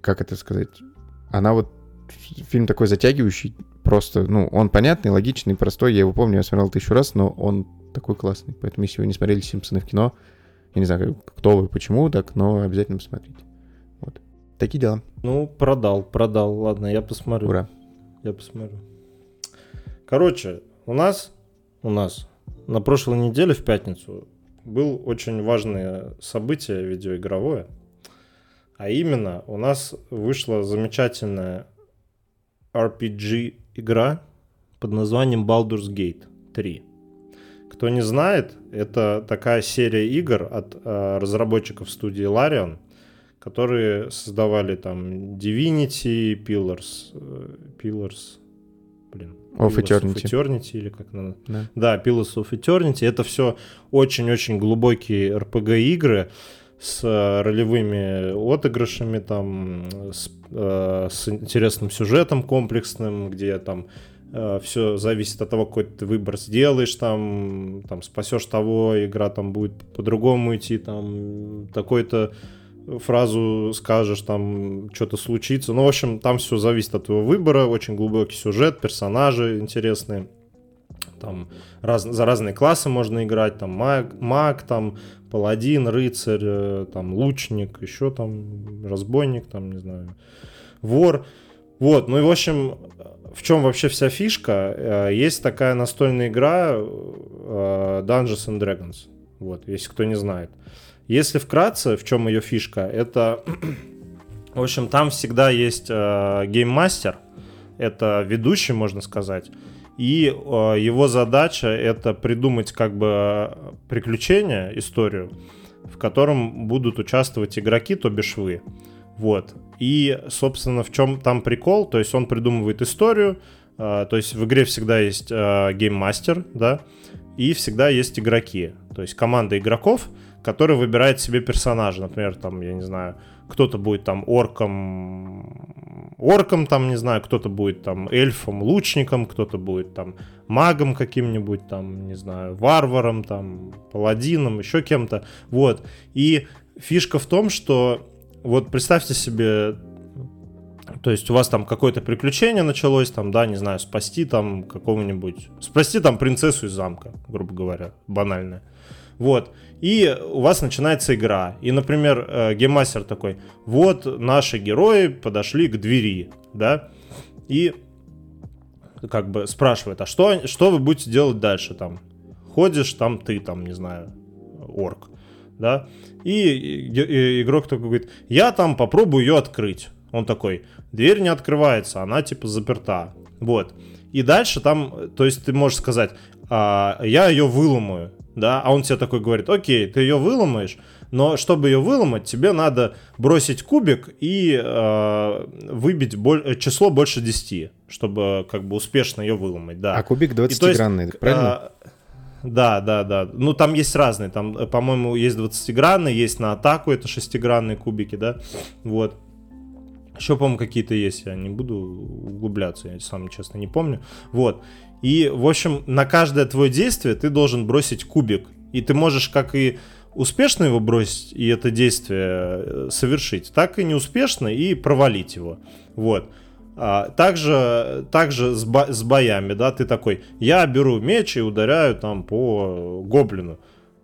как это сказать, она вот фильм такой затягивающий, просто, ну, он понятный, логичный, простой, я его помню, я смотрел тысячу раз, но он такой классный, поэтому если вы не смотрели «Симпсоны» в кино, я не знаю, кто вы, почему так, но обязательно посмотрите. Вот. Такие дела. Ну, продал, продал, ладно, я посмотрю. Ура. Я посмотрю. Короче, у нас, у нас на прошлой неделе в пятницу был очень важное событие видеоигровое. А именно, у нас вышла замечательная RPG-игра под названием Baldur's Gate 3. Кто не знает, это такая серия игр от э, разработчиков студии Larian, которые создавали там Divinity, Pillars, э, Pillars, Of Eternity. of Eternity или как надо. Да. Да, Pillars of Eternity. Это все очень-очень глубокие RPG игры с э, ролевыми отыгрышами, там, с, э, с интересным сюжетом комплексным, где там все зависит от того, какой ты выбор сделаешь, там, там спасешь того, игра там будет по-другому идти, там такой-то фразу скажешь, там что-то случится. Ну, в общем, там все зависит от твоего выбора, очень глубокий сюжет, персонажи интересные. Там раз, за разные классы можно играть, там маг, маг, там паладин, рыцарь, э, там лучник, еще там разбойник, там, не знаю, вор. Вот, ну и в общем, в чем вообще вся фишка? Э, есть такая настольная игра э, Dungeons and Dragons, вот, если кто не знает. Если вкратце, в чем ее фишка, это, в общем, там всегда есть э, гейммастер, это ведущий, можно сказать, и э, его задача это придумать как бы приключение, историю, в котором будут участвовать игроки, то бишь вы. Вот. И, собственно, в чем там прикол? То есть он придумывает историю, э, то есть в игре всегда есть э, гейммастер, да, и всегда есть игроки. То есть команда игроков, который выбирает себе персонажа. Например, там, я не знаю, кто-то будет там орком, орком там, не знаю, кто-то будет там эльфом, лучником, кто-то будет там магом каким-нибудь, там, не знаю, варваром, там, паладином, еще кем-то. Вот. И фишка в том, что вот представьте себе то есть у вас там какое-то приключение началось, там, да, не знаю, спасти там какого-нибудь, спасти там принцессу из замка, грубо говоря, банальное. Вот. И у вас начинается игра. И, например, э, гейммастер такой, вот наши герои подошли к двери, да, и как бы спрашивает, а что, что вы будете делать дальше там? Ходишь там ты, там, не знаю, орк, да, и, игрок такой говорит, я там попробую ее открыть. Он такой, дверь не открывается, она типа заперта, вот. И дальше там, то есть ты можешь сказать, а, я ее выломаю, да, а он тебе такой говорит, окей, ты ее выломаешь, но чтобы ее выломать, тебе надо бросить кубик и э, выбить боль, число больше 10, чтобы как бы успешно ее выломать, да. А кубик 20-гранный, правильно? Э, да, да, да. Ну, там есть разные. Там, по-моему, есть 20-гранные, есть на атаку, это шестигранные кубики, да. Вот. Еще, по-моему, какие-то есть, я не буду углубляться, я сам, честно, не помню. Вот. И, в общем, на каждое твое действие ты должен бросить кубик. И ты можешь как и успешно его бросить и это действие э, совершить, так и неуспешно и провалить его. Вот. А, также, также с, бо, с боями, да, ты такой, я беру меч и ударяю там по гоблину.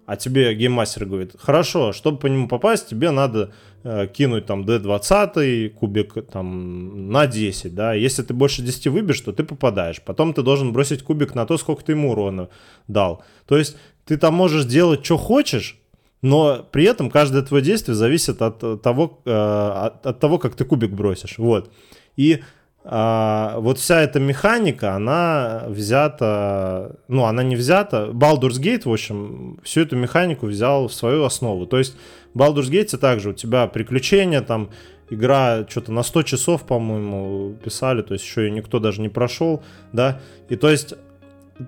А тебе гейммастер говорит, хорошо, чтобы по нему попасть, тебе надо Э, кинуть там D20 кубик там на 10, да, если ты больше 10 выбьешь, то ты попадаешь, потом ты должен бросить кубик на то, сколько ты ему урона дал, то есть ты там можешь делать, что хочешь, но при этом каждое твое действие зависит от того, э, от, от того, как ты кубик бросишь, вот, и а, вот вся эта механика, она взята, ну, она не взята. Baldur's Gate, в общем, всю эту механику взял в свою основу. То есть Baldur's Gate также у тебя приключения, там игра что-то на 100 часов, по-моему, писали, то есть еще ее никто даже не прошел, да, и то есть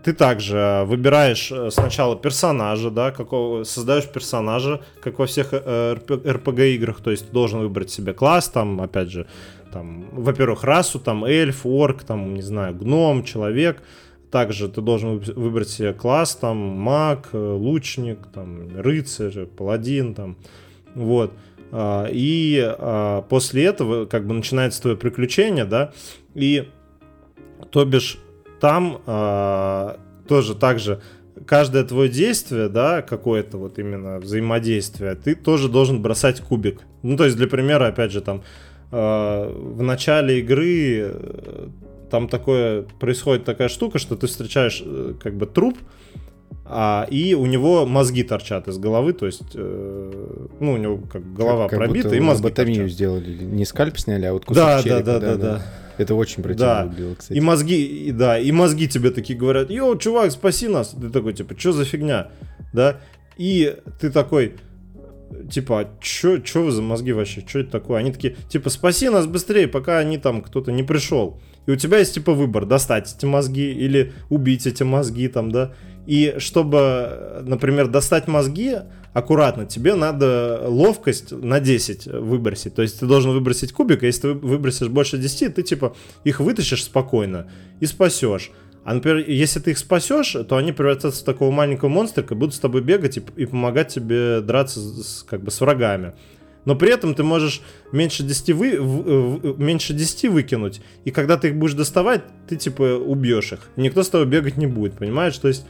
ты также выбираешь э, сначала персонажа, да, какого создаешь персонажа, как во всех RPG э, играх, то есть ты должен выбрать себе класс, там, опять же, там, во-первых, расу, там, эльф, орк, там, не знаю, гном, человек, также ты должен выбрать себе класс, там, маг, э, лучник, там, рыцарь, паладин, там, вот. а, и а, после этого как бы начинается твое приключение, да, и то бишь там а, тоже так же каждое твое действие, да, какое-то вот именно взаимодействие, ты тоже должен бросать кубик. Ну, то есть, для примера, опять же, там, в начале игры э, там такое, происходит такая штука, что ты встречаешь э, как бы труп, а, и у него мозги торчат из головы, то есть, э, ну, у него как голова как, как пробита, и мозги торчат. сделали, не скальп сняли, а вот кусок да, черепа. Да, да, да, да. Это очень противно да. выглядело, кстати. И мозги, и, да, и мозги тебе такие говорят, йоу, чувак, спаси нас. Ты такой, типа, что за фигня, да? И ты такой, типа, а чё, чё вы за мозги вообще, что это такое? Они такие, типа, спаси нас быстрее, пока они там, кто-то не пришел. И у тебя есть, типа, выбор, достать эти мозги или убить эти мозги там, да? И чтобы, например, достать мозги аккуратно, тебе надо ловкость на 10 выбросить. То есть ты должен выбросить кубик, а если ты выбросишь больше 10, ты типа их вытащишь спокойно и спасешь. А, например, если ты их спасешь, то они превратятся в такого маленького монстрика, будут с тобой бегать и, и помогать тебе драться с, как бы с врагами. Но при этом ты можешь меньше 10, вы, в, в, меньше 10 выкинуть, и когда ты их будешь доставать, ты типа убьешь их. Никто с тобой бегать не будет, понимаешь? То есть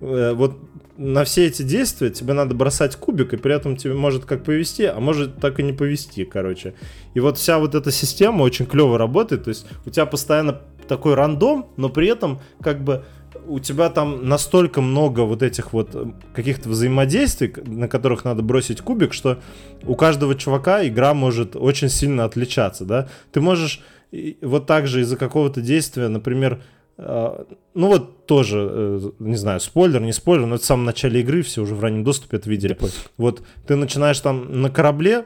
э, вот на все эти действия тебе надо бросать кубик, и при этом тебе может как повести, а может так и не повести, короче. И вот вся вот эта система очень клево работает, то есть у тебя постоянно такой рандом, но при этом как бы у тебя там настолько много вот этих вот э, каких-то взаимодействий, на которых надо бросить кубик, что у каждого чувака игра может очень сильно отличаться, да. Ты можешь вот так же из-за какого-то действия, например, а, ну вот тоже, э, не знаю, спойлер, не спойлер, но это в самом начале игры, все уже в раннем доступе это видели. Вот ты начинаешь там на корабле,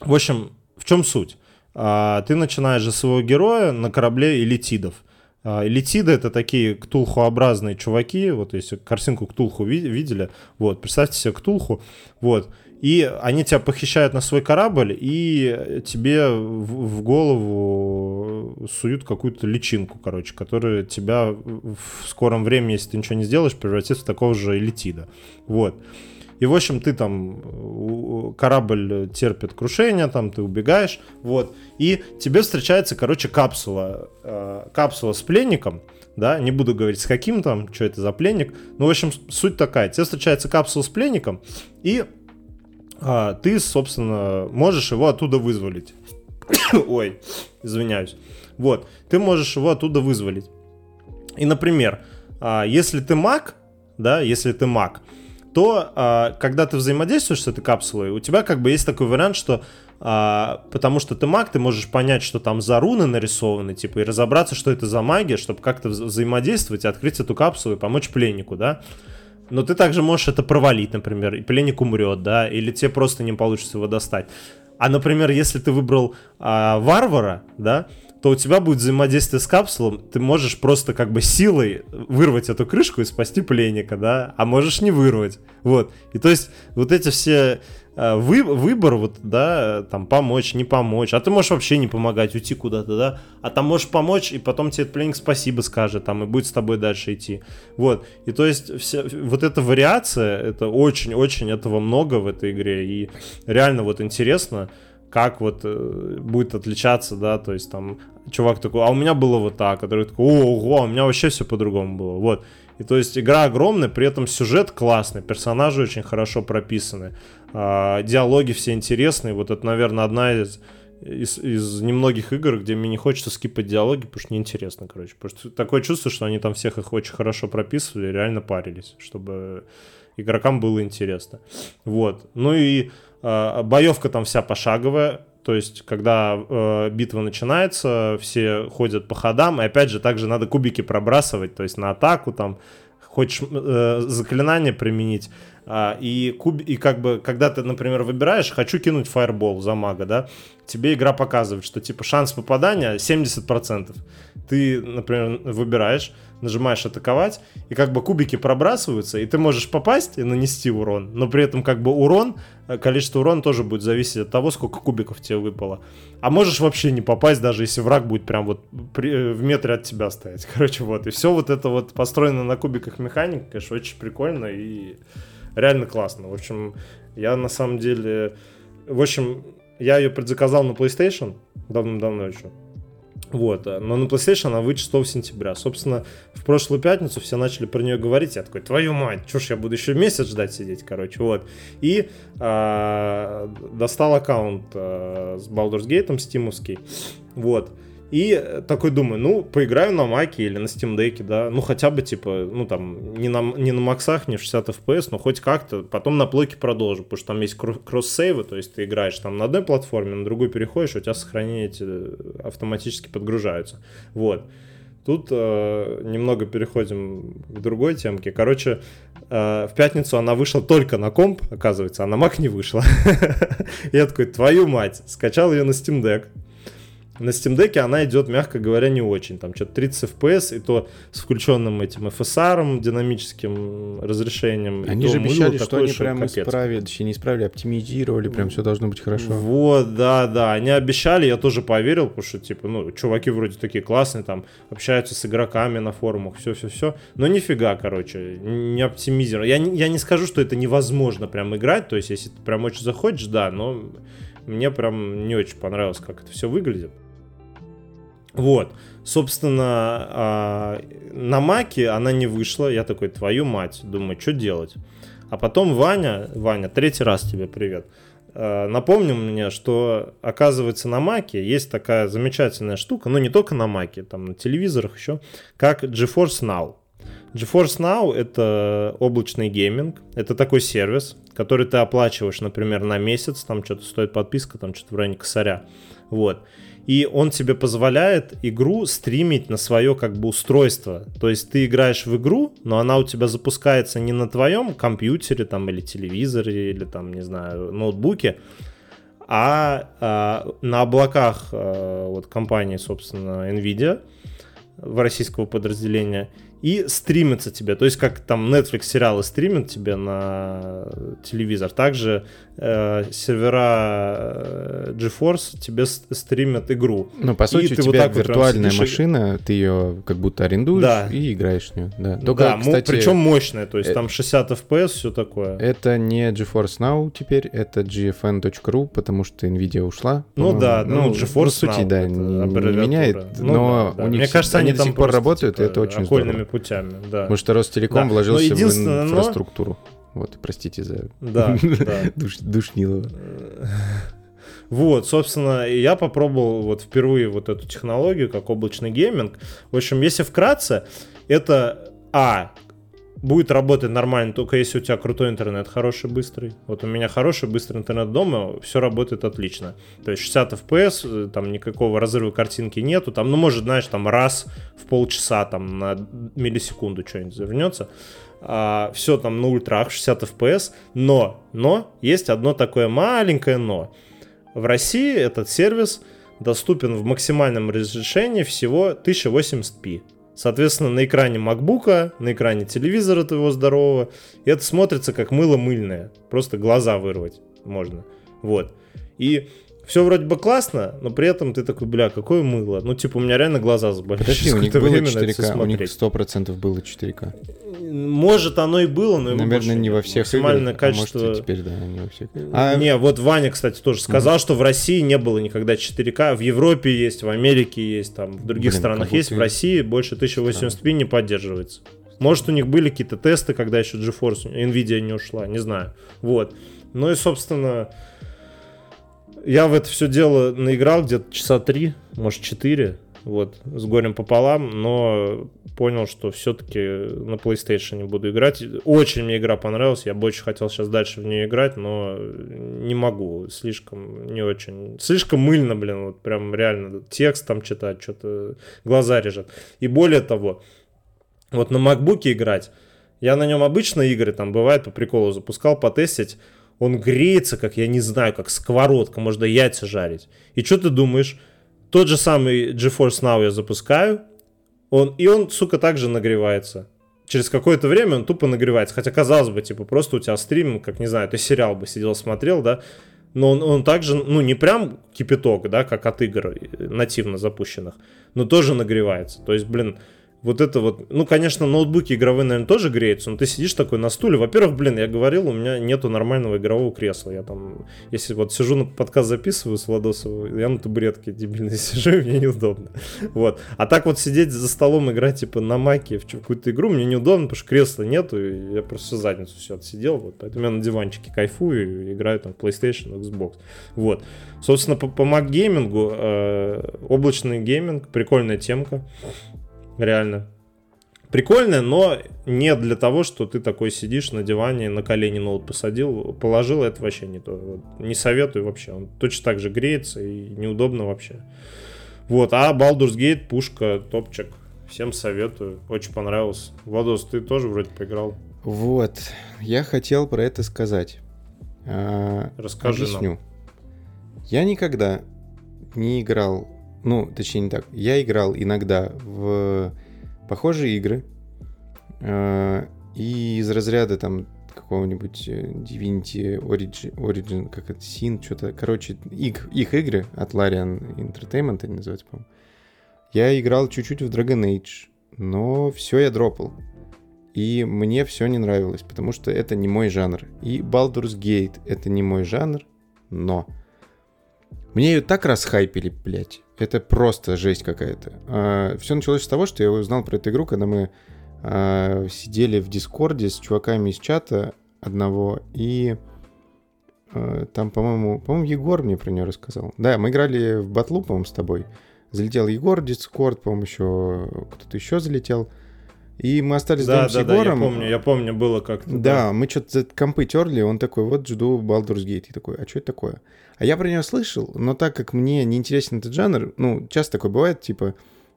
в общем, в чем суть? А, ты начинаешь же своего героя на корабле элитидов. А, элитиды это такие ктулхуобразные чуваки, вот если картинку ктулху видели, вот, представьте себе ктулху, вот, и они тебя похищают на свой корабль, и тебе в, голову суют какую-то личинку, короче, которая тебя в скором времени, если ты ничего не сделаешь, превратит в такого же элитида. Вот. И, в общем, ты там, корабль терпит крушение, там ты убегаешь, вот. И тебе встречается, короче, капсула, э, капсула с пленником, да, не буду говорить с каким там, что это за пленник. Ну, в общем, суть такая, тебе встречается капсула с пленником, и а, ты, собственно, можешь его оттуда вызволить. Ой, извиняюсь. Вот, ты можешь его оттуда вызволить. И, например, а, если ты маг, да, если ты маг, то а, когда ты взаимодействуешь с этой капсулой, у тебя как бы есть такой вариант, что а, потому что ты маг, ты можешь понять, что там за руны нарисованы, типа, и разобраться, что это за магия, чтобы как-то взаимодействовать открыть эту капсулу и помочь пленнику, да. Но ты также можешь это провалить, например, и пленник умрет, да, или тебе просто не получится его достать. А, например, если ты выбрал а, варвара, да, то у тебя будет взаимодействие с капсулом, ты можешь просто как бы силой вырвать эту крышку и спасти пленника, да, а можешь не вырвать, вот. И то есть вот эти все Э, вы, выбор, вот, да, там, помочь, не помочь, а ты можешь вообще не помогать, уйти куда-то, да, а там можешь помочь, и потом тебе пленник спасибо скажет, там, и будет с тобой дальше идти, вот, и то есть вся, вот эта вариация, это очень-очень этого много в этой игре, и реально вот интересно, как вот э, будет отличаться, да, то есть там чувак такой, а у меня было вот так, который такой, ого, а у меня вообще все по-другому было, вот, и то есть игра огромная, при этом сюжет классный, персонажи очень хорошо прописаны, э, диалоги все интересные. Вот это, наверное, одна из, из, из немногих игр, где мне не хочется скипать диалоги, потому что неинтересно, короче. Потому что такое чувство, что они там всех их очень хорошо прописывали, реально парились, чтобы игрокам было интересно. Вот. Ну и э, боевка там вся пошаговая, то есть, когда э, битва начинается, все ходят по ходам, и опять же, также надо кубики пробрасывать, то есть на атаку там, хочешь э, заклинание применить, э, и, куб, и как бы, когда ты, например, выбираешь, хочу кинуть фаербол за мага, да, тебе игра показывает, что типа шанс попадания 70%. Ты, например, выбираешь, нажимаешь атаковать, и как бы кубики пробрасываются, и ты можешь попасть и нанести урон, но при этом как бы урон, э, количество урона тоже будет зависеть от того, сколько кубиков тебе выпало. А можешь вообще не попасть, даже если враг будет прям вот при, э, в метре от тебя стоять. Короче, вот. И все вот это вот построено на кубиках механик, конечно, очень прикольно и реально классно. В общем, я на самом деле в общем, я ее предзаказал на PlayStation давно-давно еще. Вот, э, но на PlayStation она выйдет 6 сентября. Собственно, в прошлую пятницу все начали про нее говорить. Я такой, твою мать, ж я буду еще месяц ждать сидеть, короче, вот. И э, достал аккаунт э, с Baldur's Gate, стимовский, вот. И такой думаю, ну, поиграю на маке или на Steam Deck, да, ну, хотя бы, типа, ну, там, не на, не на максах, не в 60 FPS, но хоть как-то, потом на плойке продолжу, потому что там есть кросс-сейвы, то есть ты играешь там на одной платформе, на другую переходишь, у тебя сохранения эти автоматически подгружаются, вот. Тут э, немного переходим к другой темке. Короче, э, в пятницу она вышла только на комп, оказывается, а на Mac не вышла. Я такой, твою мать, скачал ее на Steam Deck, на Steam Deck она идет, мягко говоря, не очень. Там что-то 30 FPS, и то с включенным этим FSR, динамическим разрешением. Они же обещали, что такое, они прям капец. исправили, точнее не исправили, оптимизировали, прям все должно быть хорошо. Вот, да, да, они обещали, я тоже поверил, потому что, типа, ну, чуваки вроде такие классные, там, общаются с игроками на форумах, все-все-все, но нифига, короче, не оптимизировали. Я, я не скажу, что это невозможно прям играть, то есть, если ты прям очень захочешь, да, но мне прям не очень понравилось, как это все выглядит. Вот, собственно, а, на Маке она не вышла, я такой, твою мать, думаю, что делать? А потом Ваня, Ваня, третий раз тебе привет, а, напомнил мне, что, оказывается, на Маке есть такая замечательная штука, ну не только на Маке, там на телевизорах еще, как GeForce Now. GeForce Now — это облачный гейминг, это такой сервис, который ты оплачиваешь, например, на месяц, там что-то стоит подписка, там что-то в районе косаря, вот и он тебе позволяет игру стримить на свое как бы устройство. То есть ты играешь в игру, но она у тебя запускается не на твоем компьютере там или телевизоре или там, не знаю, ноутбуке, а, а на облаках а, вот компании, собственно, Nvidia в российского подразделения и стримится тебе. То есть как там Netflix сериалы стримят тебе на телевизор, также э, сервера э, GeForce тебе стримят игру. Ну, по сути, и у тебя вот так виртуальная вот машина, ты ее как будто арендуешь да. и играешь в нее. Да, Только, да кстати, причем мощная, то есть э... там 60 FPS, все такое. Это не GeForce Now теперь, это gfn.ru, потому что Nvidia ушла. Ну да, ну, ну GeForce ну, сути, Now, да, не, не меняет, ну, но да, да. у них Мне кажется, они, они до сих пор работают, типа, и это очень здорово. Путями, да. Потому что Ростелеком да. вложился в инфраструктуру. Но... Вот, простите за да, да. Душ, душнилово. Вот, собственно, я попробовал вот впервые вот эту технологию, как облачный гейминг. В общем, если вкратце, это, а, будет работать нормально, только если у тебя крутой интернет, хороший, быстрый. Вот у меня хороший, быстрый интернет дома, все работает отлично. То есть 60 FPS, э, там никакого разрыва картинки нету, там, ну, может, знаешь, там раз в полчаса, там, на миллисекунду что-нибудь завернется. А, все там на ультрах, 60 FPS, но, но, есть одно такое маленькое но. В России этот сервис доступен в максимальном разрешении всего 1080p. Соответственно, на экране макбука, на экране телевизора твоего здорового, это смотрится как мыло мыльное. Просто глаза вырвать можно. Вот. И все вроде бы классно, но при этом ты такой, бля, какое мыло. Ну, типа, у меня реально глаза заболели. Подожди, у них было 4К, у них 100% было 4К. Может, оно и было, но Наверное, не во всех максимальное играх, качество... а может, теперь, да, не во всех. А... Не, вот Ваня, кстати, тоже сказал, mm что в России не было никогда 4К. В Европе есть, в Америке есть, там, в других Блин, странах есть. В России больше 1080p не поддерживается. Может, у них были какие-то тесты, когда еще GeForce, Nvidia не ушла, не знаю. Вот. Ну и, собственно, я в это все дело наиграл где-то часа три, может четыре, вот, с горем пополам, но понял, что все-таки на PlayStation буду играть. Очень мне игра понравилась, я бы очень хотел сейчас дальше в нее играть, но не могу, слишком, не очень. Слишком мыльно, блин, вот прям реально текст там читать, что-то глаза режет. И более того, вот на MacBook играть, я на нем обычно игры, там бывает по приколу запускал, потестить, он греется, как, я не знаю, как сковородка, можно яйца жарить. И что ты думаешь? Тот же самый GeForce Now я запускаю, он, и он, сука, также нагревается. Через какое-то время он тупо нагревается. Хотя, казалось бы, типа, просто у тебя стриминг, как, не знаю, ты сериал бы сидел, смотрел, да, но он, он также, ну, не прям кипяток, да, как от игр э, нативно запущенных, но тоже нагревается. То есть, блин, вот это вот, ну, конечно, ноутбуки игровые, наверное, тоже греются, но ты сидишь такой на стуле. Во-первых, блин, я говорил, у меня нету нормального игрового кресла. Я там, если вот сижу на подкаст записываю с Владосовым, я на табуретке дебильно сижу, и мне неудобно. Вот. А так вот сидеть за столом, играть, типа, на Mac е в какую-то игру, мне неудобно, потому что кресла нету, и я просто задницу все отсидел, вот. Поэтому я на диванчике кайфую и играю там в PlayStation, Xbox. Вот. Собственно, по, по Mac геймингу, э, облачный гейминг, прикольная темка реально. Прикольно, но не для того, что ты такой сидишь на диване, на колени ноут посадил, положил, это вообще не то. Не советую вообще. Он точно так же греется и неудобно вообще. Вот, а Baldur's Gate, пушка, топчик. Всем советую. Очень понравился. Владос, ты тоже вроде поиграл. Вот, я хотел про это сказать. А, Расскажи Объясню. нам. Я никогда не играл ну, точнее не так. Я играл иногда в похожие игры. э, И из разряда там какого-нибудь э, Divinity Origin, Origin как это, Sin, что-то, короче, их, их игры от Larian Entertainment они называются, по-моему. Я играл чуть-чуть в Dragon Age, но все я дропал. И мне все не нравилось, потому что это не мой жанр. И Baldur's Gate это не мой жанр, но мне ее так расхайпили, блядь. Это просто жесть какая-то. все началось с того, что я узнал про эту игру, когда мы а, сидели в Дискорде с чуваками из чата одного, и а, там, по-моему, по-моему, Егор мне про нее рассказал. Да, мы играли в батлу, по-моему, с тобой. Залетел Егор в Дискорд, по-моему, еще кто-то еще залетел. И мы остались Да, вдвоем да, с да, я Егором. помню, я помню, было как-то. Да, мы что-то за компы терли, он такой, вот жду Baldur's Gate. И такой, а что это такое? А я про него слышал, но так как мне не интересен этот жанр, ну, часто такое бывает, типа,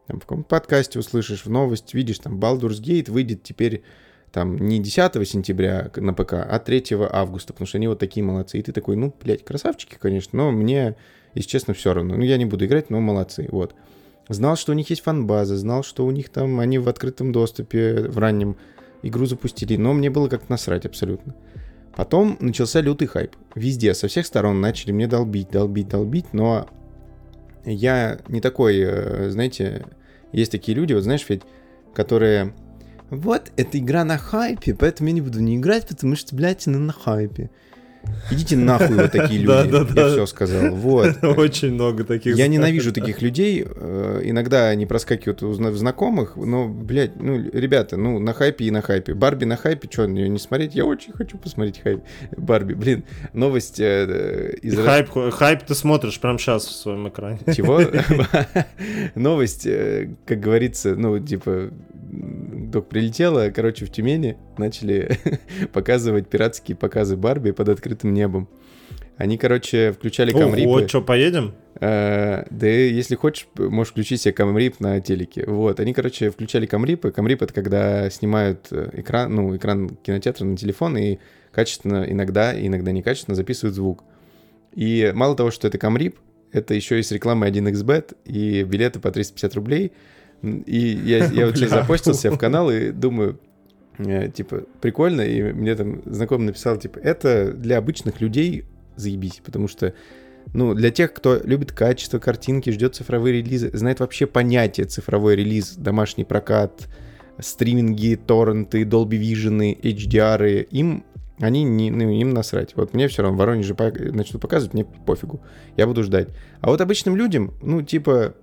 там, в каком подкасте услышишь, в новость видишь, там, Baldur's Gate выйдет теперь там не 10 сентября на ПК, а 3 августа, потому что они вот такие молодцы. И ты такой, ну, блядь, красавчики, конечно, но мне, если честно, все равно. Ну, я не буду играть, но молодцы, вот. Знал, что у них есть фан-база, знал, что у них там, они в открытом доступе, в раннем игру запустили, но мне было как-то насрать абсолютно. Потом начался лютый хайп. Везде, со всех сторон начали мне долбить, долбить, долбить, но я не такой, э, знаете, есть такие люди, вот знаешь, ведь, которые... Вот, эта игра на хайпе, поэтому я не буду не играть, потому что, блядь, она на хайпе. Идите нахуй, вот такие люди. Да, да, Я да. все сказал. Вот. Очень много таких. Я ненавижу таких людей. Э, Иногда они проскакивают у в знакомых, но, блядь, ну, ребята, ну, на хайпе и на хайпе. Барби на хайпе, что, ее не смотреть? Я очень хочу посмотреть хайп. Барби, блин, новость э, из... Хайп, хайп ты смотришь прямо сейчас в своем экране. Чего? Новость, э, как говорится, ну, типа, док прилетела, короче, в Тюмени начали показывать пиратские показы Барби под открытым небом. Они, короче, включали камрипы. Ого, что, поедем? Э, да если хочешь, можешь включить себе камрип на телеке. Вот, они, короче, включали камрипы. Камрип — это когда снимают э, экран, ну, экран кинотеатра на телефон и качественно, иногда, иногда некачественно записывают звук. И мало того, что это камрип, это еще и с рекламой 1xbet и билеты по 350 рублей. И я, я вот сейчас запостил себя в канал и думаю, э, типа, прикольно, и мне там знакомый написал, типа, это для обычных людей заебись, потому что, ну, для тех, кто любит качество картинки, ждет цифровые релизы, знает вообще понятие цифровой релиз, домашний прокат, стриминги, торренты, Dolby Vision, HDR, им они не, ну, им насрать. Вот мне все равно в Воронеже по- начнут показывать, мне пофигу. Я буду ждать. А вот обычным людям, ну, типа,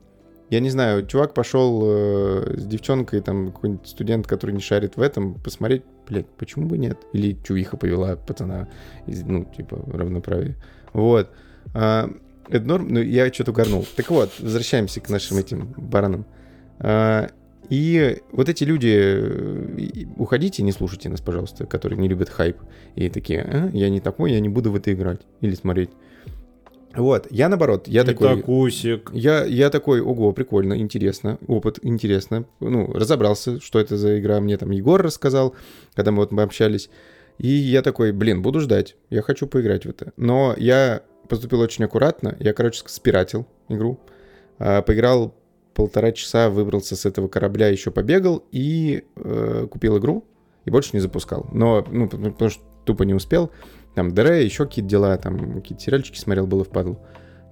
я не знаю, чувак пошел э, с девчонкой, там, какой-нибудь студент, который не шарит в этом, посмотреть, блядь, почему бы нет? Или чувиха повела пацана, из, ну, типа, равноправие. Вот. А, это норм, ну, я что-то угорнул. Так вот, возвращаемся к нашим этим баранам. А, и вот эти люди, э, уходите, не слушайте нас, пожалуйста, которые не любят хайп. И такие, «А, я не такой, я не буду в это играть или смотреть. Вот, я наоборот, я такой... Итакусик. Я, я такой, ого, прикольно, интересно, опыт, интересно. Ну, разобрался, что это за игра. Мне там Егор рассказал, когда мы вот мы общались. И я такой, блин, буду ждать. Я хочу поиграть в это. Но я поступил очень аккуратно. Я, короче, спиратил игру. А, поиграл полтора часа, выбрался с этого корабля, еще побегал и э, купил игру. И больше не запускал. Но, ну, потому что тупо не успел. Там ДР, еще какие-то дела, там какие-то сериальчики смотрел, было впадло.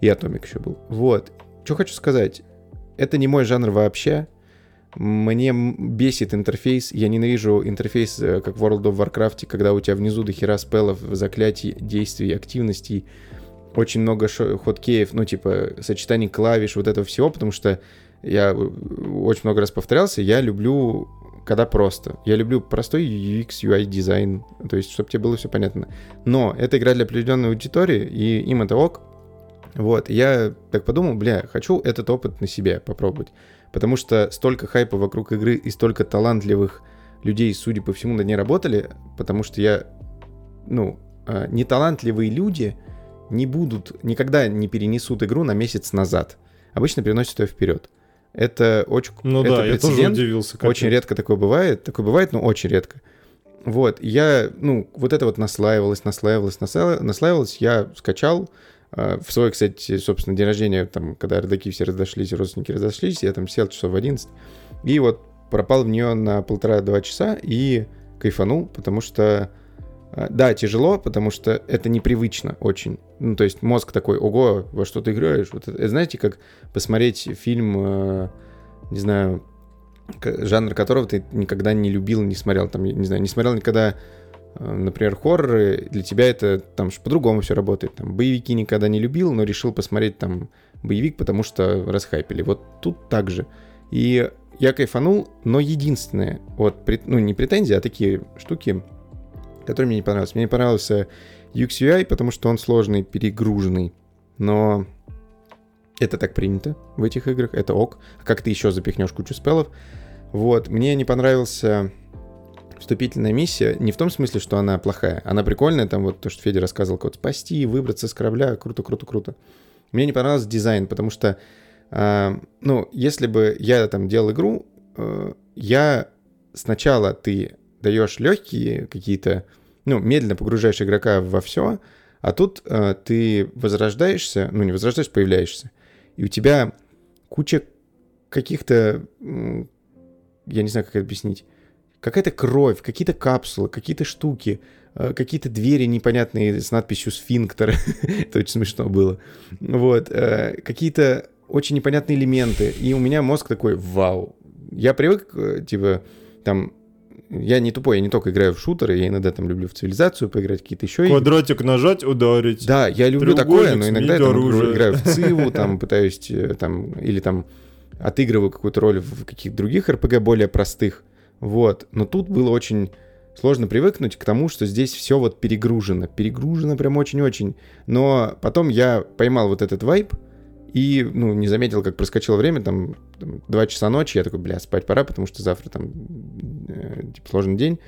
И Атомик еще был. Вот. Что хочу сказать. Это не мой жанр вообще. Мне бесит интерфейс. Я ненавижу интерфейс, э, как в World of Warcraft, когда у тебя внизу до хера спеллов, заклятий, действий, активностей. Очень много хоткеев, ну, типа, сочетаний клавиш, вот этого всего, потому что я очень много раз повторялся, я люблю когда просто. Я люблю простой UX, UI дизайн, то есть, чтобы тебе было все понятно. Но это игра для определенной аудитории, и им это ок. Вот, я так подумал, бля, хочу этот опыт на себе попробовать. Потому что столько хайпа вокруг игры и столько талантливых людей, судя по всему, над ней работали, потому что я, ну, а, неталантливые люди не будут, никогда не перенесут игру на месяц назад. Обычно переносят ее вперед. Это очень... Ну это да, я тоже удивился. Как очень это. редко такое бывает. Такое бывает, но очень редко. Вот, я, ну, вот это вот наслаивалось, наслаивалось, наслаивалось. Я скачал, а, в свой, кстати, собственно, день рождения, там, когда родаки все разошлись, родственники разошлись, я там сел часов в 11, и вот пропал в нее на полтора-два часа и кайфанул, потому что, да, тяжело, потому что это непривычно очень. Ну, то есть мозг такой, ого, во что ты играешь? Вот это, знаете, как посмотреть фильм, э, не знаю, жанр которого ты никогда не любил, не смотрел, там, не знаю, не смотрел никогда, э, например, хорроры, для тебя это там по-другому все работает. Там, боевики никогда не любил, но решил посмотреть там боевик, потому что расхайпили. Вот тут так же. И я кайфанул, но единственное, вот, ну, не претензии, а такие штуки, которые мне не понравились. Мне не понравился UX UI, потому что он сложный, перегруженный. Но это так принято в этих играх, это ок. А как ты еще запихнешь кучу спеллов? Вот, мне не понравился вступительная миссия не в том смысле, что она плохая. Она прикольная, там вот то, что Федя рассказывал, как спасти, выбраться с корабля, круто, круто, круто. Мне не понравился дизайн, потому что, э, ну, если бы я там делал игру, э, я сначала ты даешь легкие какие-то ну, медленно погружаешь игрока во все, а тут э, ты возрождаешься, ну, не возрождаешься, появляешься, и у тебя куча каких-то, я не знаю, как это объяснить, какая-то кровь, какие-то капсулы, какие-то штуки, э, какие-то двери непонятные с надписью «Сфинктер». это очень смешно было. Вот. Э, какие-то очень непонятные элементы. И у меня мозг такой, вау. Я привык, э, типа, там, я не тупой, я не только играю в шутеры, я иногда там люблю в цивилизацию поиграть, какие-то еще Квадратик игры. нажать, ударить. Да, я люблю такое, но иногда я там, играю в Циву, там пытаюсь э, там, или там отыгрываю какую-то роль в каких-то других РПГ более простых. Вот. Но тут было очень сложно привыкнуть к тому, что здесь все вот перегружено. Перегружено прям очень-очень. Но потом я поймал вот этот вайп, и, ну, не заметил, как проскочило время, там, там 2 часа ночи, я такой, бля, спать пора, потому что завтра там, э, типа, сложный день.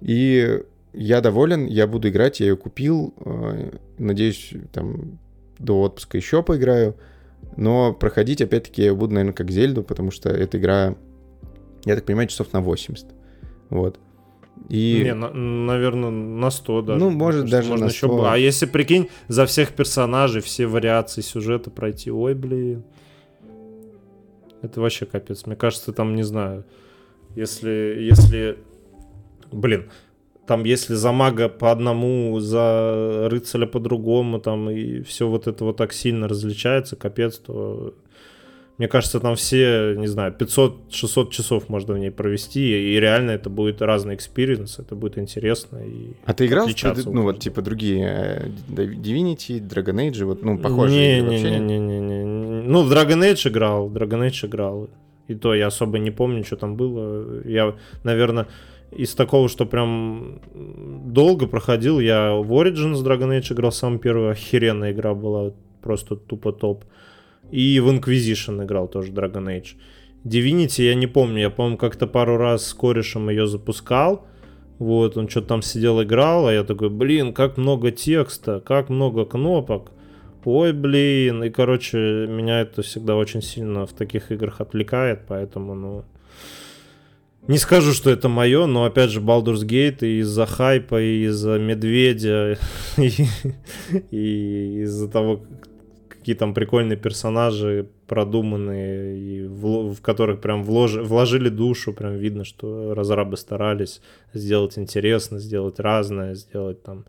И я доволен, я буду играть, я ее купил, э, надеюсь, там, до отпуска еще поиграю, но проходить, опять-таки, я буду, наверное, как Зельду, потому что эта игра, я так понимаю, часов на 80. Вот. И... Не, на, наверное, на 100 даже. Ну, может, даже можно на 100. Еще... А если, прикинь, за всех персонажей, все вариации сюжета пройти, ой, блин. Это вообще капец. Мне кажется, там, не знаю, если, если, блин, там, если за мага по одному, за рыцаря по другому, там, и все вот это вот так сильно различается, капец, то мне кажется, там все, не знаю, 500-600 часов можно в ней провести, и реально это будет разный experience, это будет интересно. И а ты играл в, ну, вот, типа, другие э, Divinity, Dragon Age, вот, ну, похожие не, не, не, не, не, не, Ну, в Dragon Age играл, в Dragon Age играл. И то я особо не помню, что там было. Я, наверное, из такого, что прям долго проходил, я в Origins Dragon Age играл, самая первая охеренная игра была, просто тупо топ. И в Inquisition играл тоже Dragon Age. Divinity я не помню, я, помню, как-то пару раз с корешем ее запускал. Вот, он что-то там сидел, играл, а я такой, блин, как много текста, как много кнопок. Ой, блин, и, короче, меня это всегда очень сильно в таких играх отвлекает, поэтому, ну, не скажу, что это мое, но опять же Baldur's Gate из-за хайпа, из-за медведя, и, и из-за того, какие там прикольные персонажи, продуманные, и в, в которых прям влож, вложили душу, прям видно, что разрабы старались сделать интересно, сделать разное, сделать там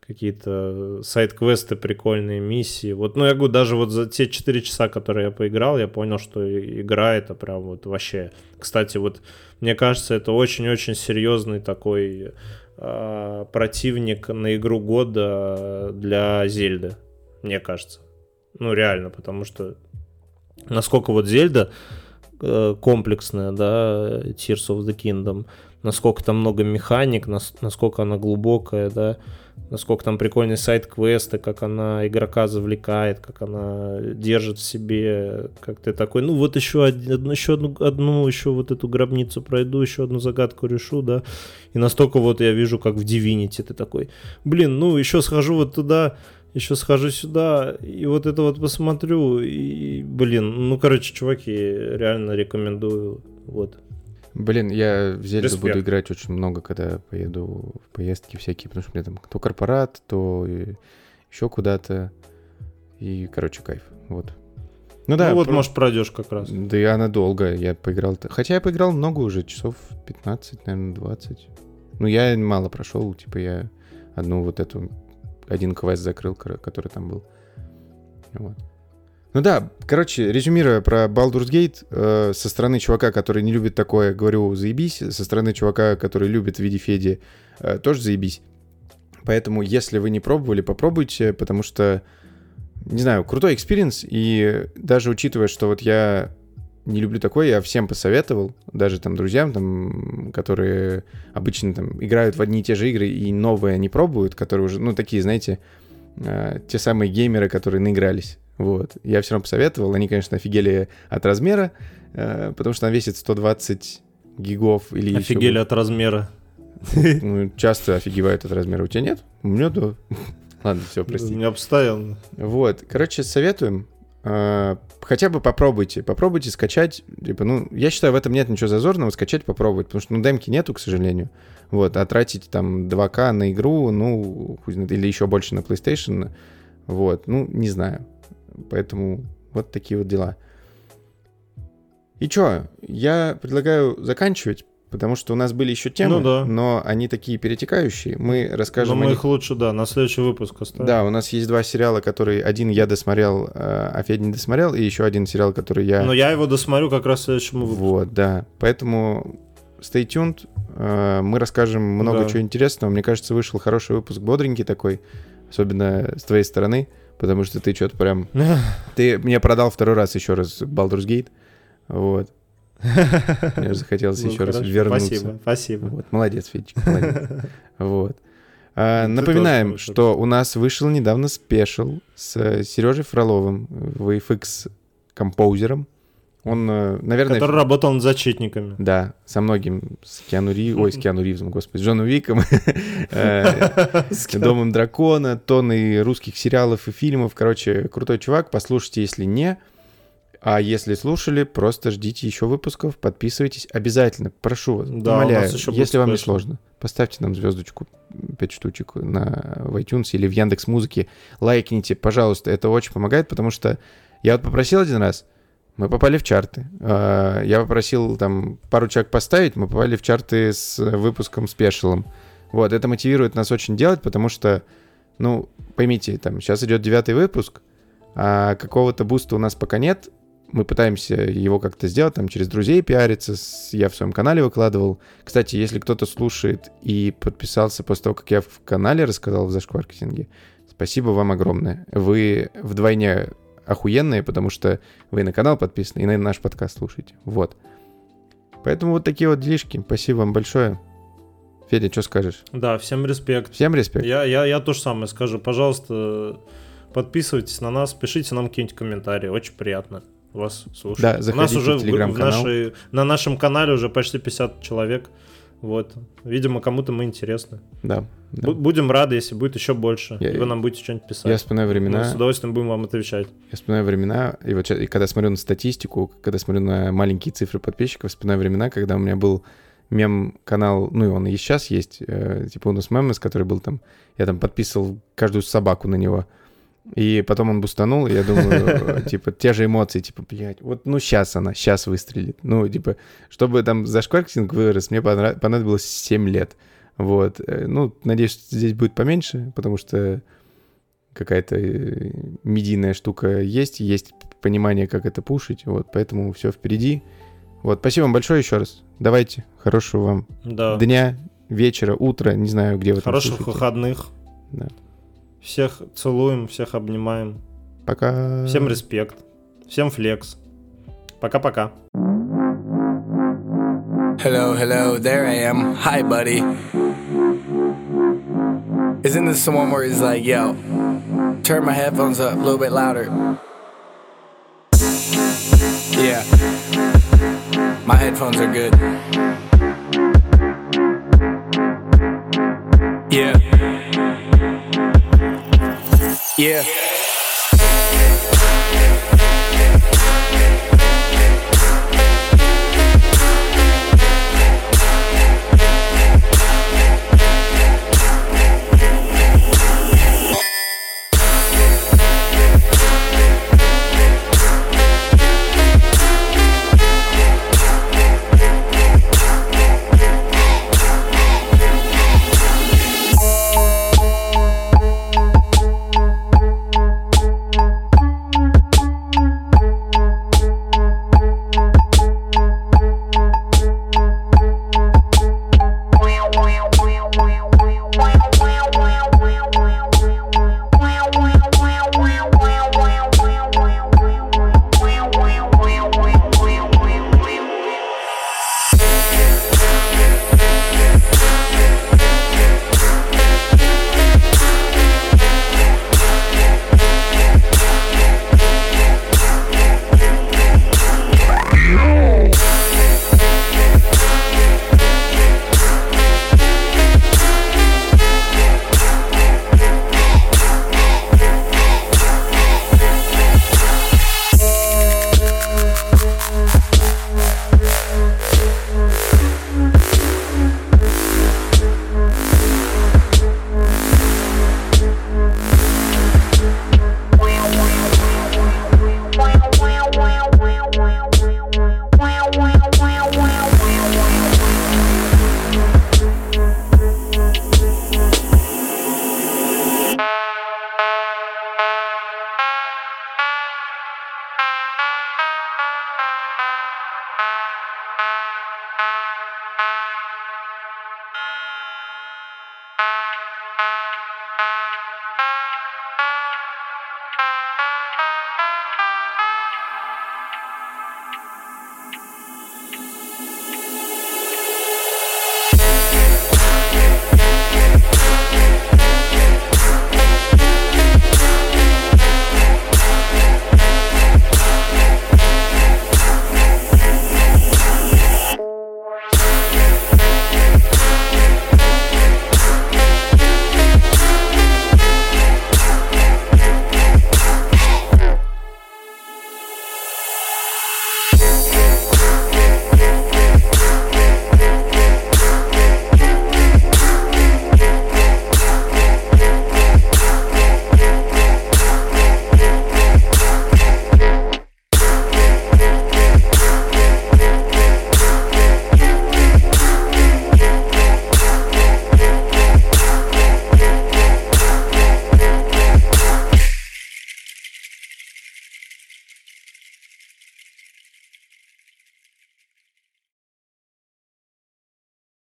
какие-то сайт-квесты, прикольные миссии. Вот, ну, я говорю, даже вот за те 4 часа, которые я поиграл, я понял, что игра это прям вот вообще... Кстати, вот мне кажется, это очень-очень серьезный такой э, противник на игру года для Зельды, мне кажется. Ну, реально, потому что насколько вот Зельда э, комплексная, да, Tears of the Kingdom, насколько там много механик, нас, насколько она глубокая, да, насколько там прикольный сайт-квесты, как она игрока завлекает, как она держит в себе, как ты такой, ну вот еще, одну, еще одну, одну, еще вот эту гробницу пройду, еще одну загадку решу, да, и настолько вот я вижу, как в Divinity ты такой, блин, ну еще схожу вот туда, еще схожу сюда, и вот это вот посмотрю, и, блин, ну, короче, чуваки, реально рекомендую, вот. Блин, я в Зельду Респект. буду играть очень много, когда поеду в поездки всякие, потому что мне там то корпорат, то еще куда-то. И, короче, кайф. Вот. Ну да. Ну вот, про... может, пройдешь как раз. Да я надолго. Я поиграл... Хотя я поиграл много уже, часов 15, наверное, 20. Ну, я мало прошел, типа я одну вот эту... Один квест закрыл, который там был. Вот. Ну да, короче, резюмируя про Baldur's Gate, э, со стороны чувака, который не любит такое, говорю, заебись, со стороны чувака, который любит в виде Феди, э, тоже заебись. Поэтому, если вы не пробовали, попробуйте, потому что, не знаю, крутой experience, и даже учитывая, что вот я не люблю такое, я всем посоветовал, даже там друзьям, там, которые обычно там играют в одни и те же игры и новые не пробуют, которые уже, ну, такие, знаете, э, те самые геймеры, которые наигрались. Вот. Я все равно посоветовал. Они, конечно, офигели от размера, э, потому что она весит 120 гигов или Офигели еще... от размера. Ну, часто офигевают от размера. У тебя нет? У меня да. Ладно, все, прости. Меня постоянно. Вот. Короче, советуем. Э, хотя бы попробуйте. Попробуйте скачать. Типа, ну, я считаю, в этом нет ничего зазорного. Скачать, попробовать. Потому что, ну, демки нету, к сожалению. Вот. А тратить там 2К на игру, ну, или еще больше на PlayStation, вот. Ну, не знаю. Поэтому вот такие вот дела. И чё, я предлагаю заканчивать, потому что у нас были еще темы, ну, да. но они такие перетекающие. Мы расскажем. Но мы них... их лучше, да, на следующий выпуск оставим. Да, у нас есть два сериала, которые один я досмотрел, а Федя не досмотрел, и еще один сериал, который я. Но я его досмотрю как раз в следующем выпуске. Вот, да. Поэтому stay tuned. А, мы расскажем много да. чего интересного. Мне кажется, вышел хороший выпуск, бодренький такой, особенно с твоей стороны потому что ты что-то прям... Ты мне продал второй раз еще раз Baldur's Gate, вот. Мне захотелось ну, еще раз вернуться. Спасибо, спасибо. Вот, молодец, Федчик, молодец. Вот. А, напоминаем, что у нас вышел недавно спешл с Сережей Фроловым, VFX композером. Он, э, наверное... Который работал над зачетниками. Да, со многим. С Киану Ри... Ой, с Киану Ривзом, господи, с Джоном Виком. Э, с Домом Дракона, тонны русских сериалов и фильмов. Короче, крутой чувак. Послушайте, если не. А если слушали, просто ждите еще выпусков, подписывайтесь обязательно, прошу вас, да, умоляю, если вам не сложно, поставьте нам звездочку 5 штучек на в iTunes или в Яндекс Музыке, лайкните, пожалуйста, это очень помогает, потому что я вот попросил один раз, мы попали в чарты. А, я попросил там пару человек поставить, мы попали в чарты с выпуском спешилом. Вот, это мотивирует нас очень делать, потому что, ну, поймите, там сейчас идет девятый выпуск, а какого-то буста у нас пока нет. Мы пытаемся его как-то сделать, там через друзей пиариться, я в своем канале выкладывал. Кстати, если кто-то слушает и подписался после того, как я в канале рассказал в зашкваркетинге, спасибо вам огромное. Вы вдвойне охуенные, потому что вы на канал подписаны и на наш подкаст слушаете. Вот. Поэтому вот такие вот делишки. Спасибо вам большое. Федя, что скажешь? Да, всем респект. Всем респект. Я, я, я то же самое скажу. Пожалуйста, подписывайтесь на нас, пишите нам какие-нибудь комментарии. Очень приятно вас слушать. Да, заходите У нас уже в, в нашей, на нашем канале уже почти 50 человек. Вот. Видимо, кому-то мы интересны. Да. да. Будем рады, если будет еще больше. Я, и вы нам будете что-нибудь писать. Я вспоминаю времена. Мы с удовольствием будем вам отвечать. Я вспоминаю времена, и вот и когда смотрю на статистику, когда смотрю на маленькие цифры подписчиков, вспоминаю времена, когда у меня был мем-канал, ну и он и сейчас есть, э, типа у нас мемес, который был там, я там подписывал каждую собаку на него. И потом он бустанул, и я думаю, типа, те же эмоции, типа, блядь, вот, ну, сейчас она, сейчас выстрелит. Ну, типа, чтобы там зашкваркинг вырос, мне понадобилось 7 лет. Вот. Э, ну, надеюсь, здесь будет поменьше, потому что какая-то э, медийная штука есть, есть понимание, как это пушить, вот, поэтому все впереди. Вот, спасибо вам большое еще раз. Давайте, хорошего вам да. дня, вечера, утра, не знаю, где вы Хороших выходных. Да. Всех целуем, всех обнимаем. Пока. Всем респект. Всем флекс. Пока-пока. Hello, hello, there I am. Hi, buddy. Isn't this the one where he's like, yo, turn my headphones up a little bit louder? Yeah. My headphones are good. Yeah. yeah.